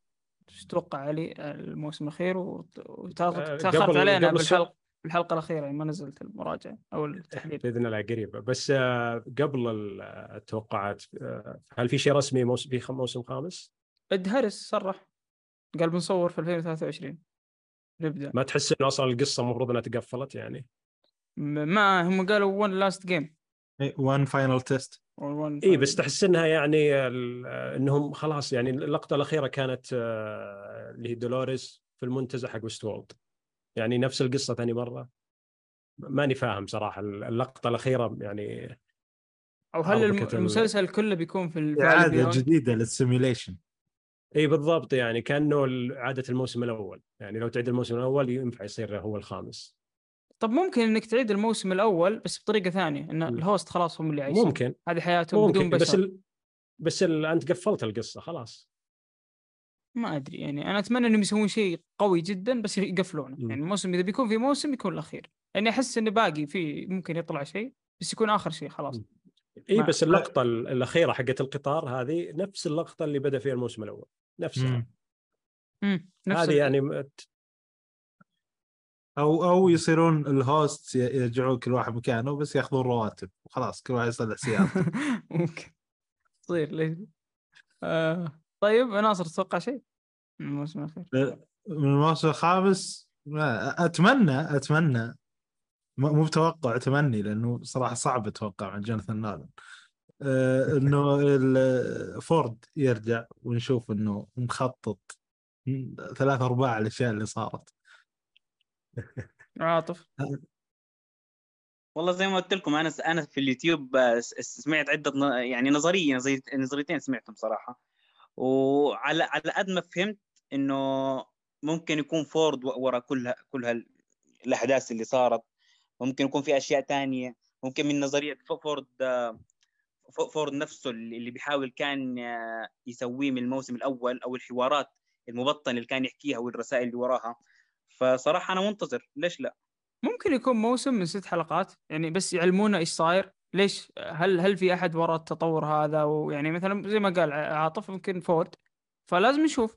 إيش تتوقع علي الموسم الأخير وت- وتاخذ آه، علينا بالحلقة الحلقة الأخيرة يعني ما نزلت المراجعة أو التحليل. بإذن الله قريبة. بس آه، قبل ال- التوقعات هل في شيء رسمي موسم في موسم خامس؟ إد هارس صرح. قال بنصور في 2023 نبدأ. ما تحس إنه أصلا القصة المفروض إنها تقفلت يعني؟ ما هم قالوا one last game one final test اي بس تحس إنها يعني ال- إنهم خلاص يعني اللقطة الأخيرة كانت آه، اللي هي دولوريس في المنتزه حق Westworld. يعني نفس القصة ثاني مرة. ماني فاهم صراحة اللقطة الأخيرة يعني أو هل المسلسل كله بيكون في اعاده rewind؟ جديدة لل simulation إي بالضبط يعني كأنه عادة الموسم الأول. يعني لو تعيد الموسم الأول ينفع يصير هو الخامس. طب ممكن إنك تعيد الموسم الأول بس بطريقة ثانية إن. ال host خلاص هم اللي عايشين ممكن. هذه حياتهم بدون ممكن بس بشر. ال... بس ال... أنت قفلت القصة خلاص. ما أدري يعني أنا أتمنى إنهم يسوون شيء قوي جدا بس يقفلونه. يعني الموسم إذا بيكون في موسم يكون الأخير. يعني أحس انه باقي في ممكن يطلع شيء بس يكون آخر شيء خلاص. إي بس اللقطة ال- الأخيرة حقت القطار هذه نفس اللقطة اللي بدأ فيها الموسم الأول. نفسها. مم. امم نفس هذه ال- يعني أو أو يصيرون الهوست يرجعون كل واحد مكانه بس ياخذون رواتب. وخلاص كل واحد يصلح سيارته ممكن. تصير ليش آه. طيب ناصر تتوقع شيء؟ من الموسم الأخير. من الموسم الخامس؟ أتمنى أتمنى. مو بتوقع تمني لأنه صراحة صعب أتوقع من جوناثان نولان. آه إنه ال- فورد يرجع ونشوف إنه مخطط ثلاث أرباع الأشياء اللي صارت. عاطف. والله زي ما قلت لكم أنا أنا في اليوتيوب آه، سمعت عدة ن- يعني نظرية نظري- نظريتين سمعتهم صراحة. وعلى على قد ما فهمت إنه ممكن يكون فورد ورا كل كل الأحداث اللي صارت. ممكن يكون في أشياء تانية. ممكن من نظرية فورد آه، فورد نفسه اللي بيحاول كان آه، يسويه من الموسم الأول أو الحوارات المبطنة اللي كان يحكيها والرسائل اللي وراها. فصراحة أنا منتظر. ليش لا؟ ممكن يكون موسم من ست حلقات. يعني بس يعلمونا إيش صاير. ليش؟ هل هل في أحد وراء التطور هذا؟ ويعني مثلا زي ما قال عاطف يمكن فورد. فلازم نشوف.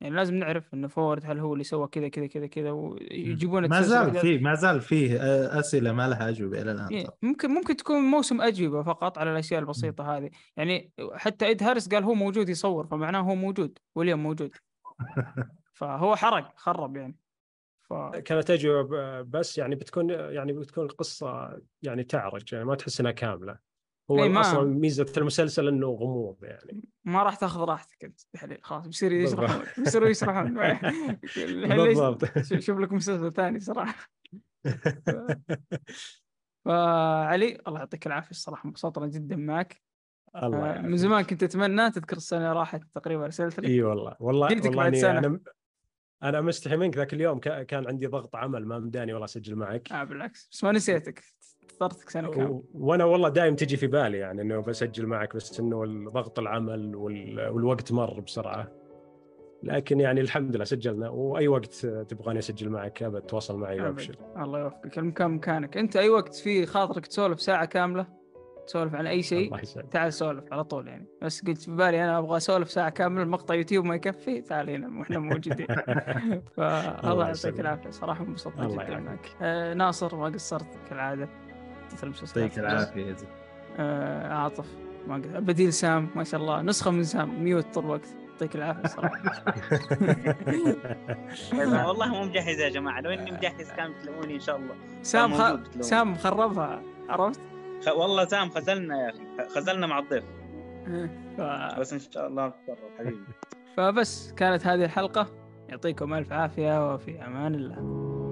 يعني لازم نعرف انه فورد هل هو اللي سوى كذا كذا كذا كذا ويجيبون ما زال. فيه ما زال فيه أسئلة ما لها أجوبة إلى الآن ترى. ممكن ممكن تكون موسم أجوبة فقط على الأشياء البسيطة هذه. يعني حتى ايد هارس قال هو موجود يصور فمعناه هو موجود ويليام موجود. فهو حرق خرب يعني. ف... كانت أجوبة بس يعني بتكون يعني بتكون القصة يعني تعرج يعني ما تحس إنها كاملة. هو إي ما- أصلا ميزة المسلسل إنه غموض يعني. ما راح تاخذ راحتك أنت تحليل خلاص بيصير يشرحون. بيصيروا يشرحون. بالضبط. شوف لك مسلسل ثاني صراحة. فعلي الله يعطيك العافية الصراحة انبسطنا جدا معك. الله يعافيك. من زمان كنت أتمنى تذكر السنة راحت تقريبا ارسلت لك؟ إي والله. والله جيتك بعد سنة. أنا أنا مستحي منك ذاك اليوم كا- كان عندي ضغط عمل ما مداني والله اسجل معك. آه بالعكس. بس ما نسيتك. اخترتك سنه كامله وأنا والله دايم تجي في بالي يعني إنه بسجل معك بس إنه ضغط العمل وال- والوقت مر بسرعة. لكن يعني الحمد لله سجلنا وأي وقت تبغاني أسجل معك أبد تواصل معي. وابشر الله يوفقك. المكان مكانك. أنت أي وقت في خاطرك تسولف ساعة كاملة؟ تسولف عن أي شيء؟ تعال سولف على طول يعني. بس قلت في بالي أنا أبغى أسولف ساعة كاملة مقطع يوتيوب ما يكفي تعال هنا وإحنا موجودين. فالله الله يعطيك. العافية. صراحة الله جدا. معك. آه ناصر ما قصرت كالعادة. مثل المسلسلات يعطيك العافية آه عاطف. ما قصرت بديل سام ما شاء الله. نسخة من سام. ميوت طول الوقت. يعطيك العافية صراحة. والله مو مجهز يا جماعة. لو إني مجهز كان بتلاقوني إن شاء الله. سام خ... سام مخربها عرفت؟ خ... والله سام خذلنا يا أخي. خذلنا مع الضيف. ف... بس إن شاء الله حبيبي. فبس كانت هذه الحلقة. يعطيكم ألف عافية وفي أمان الله.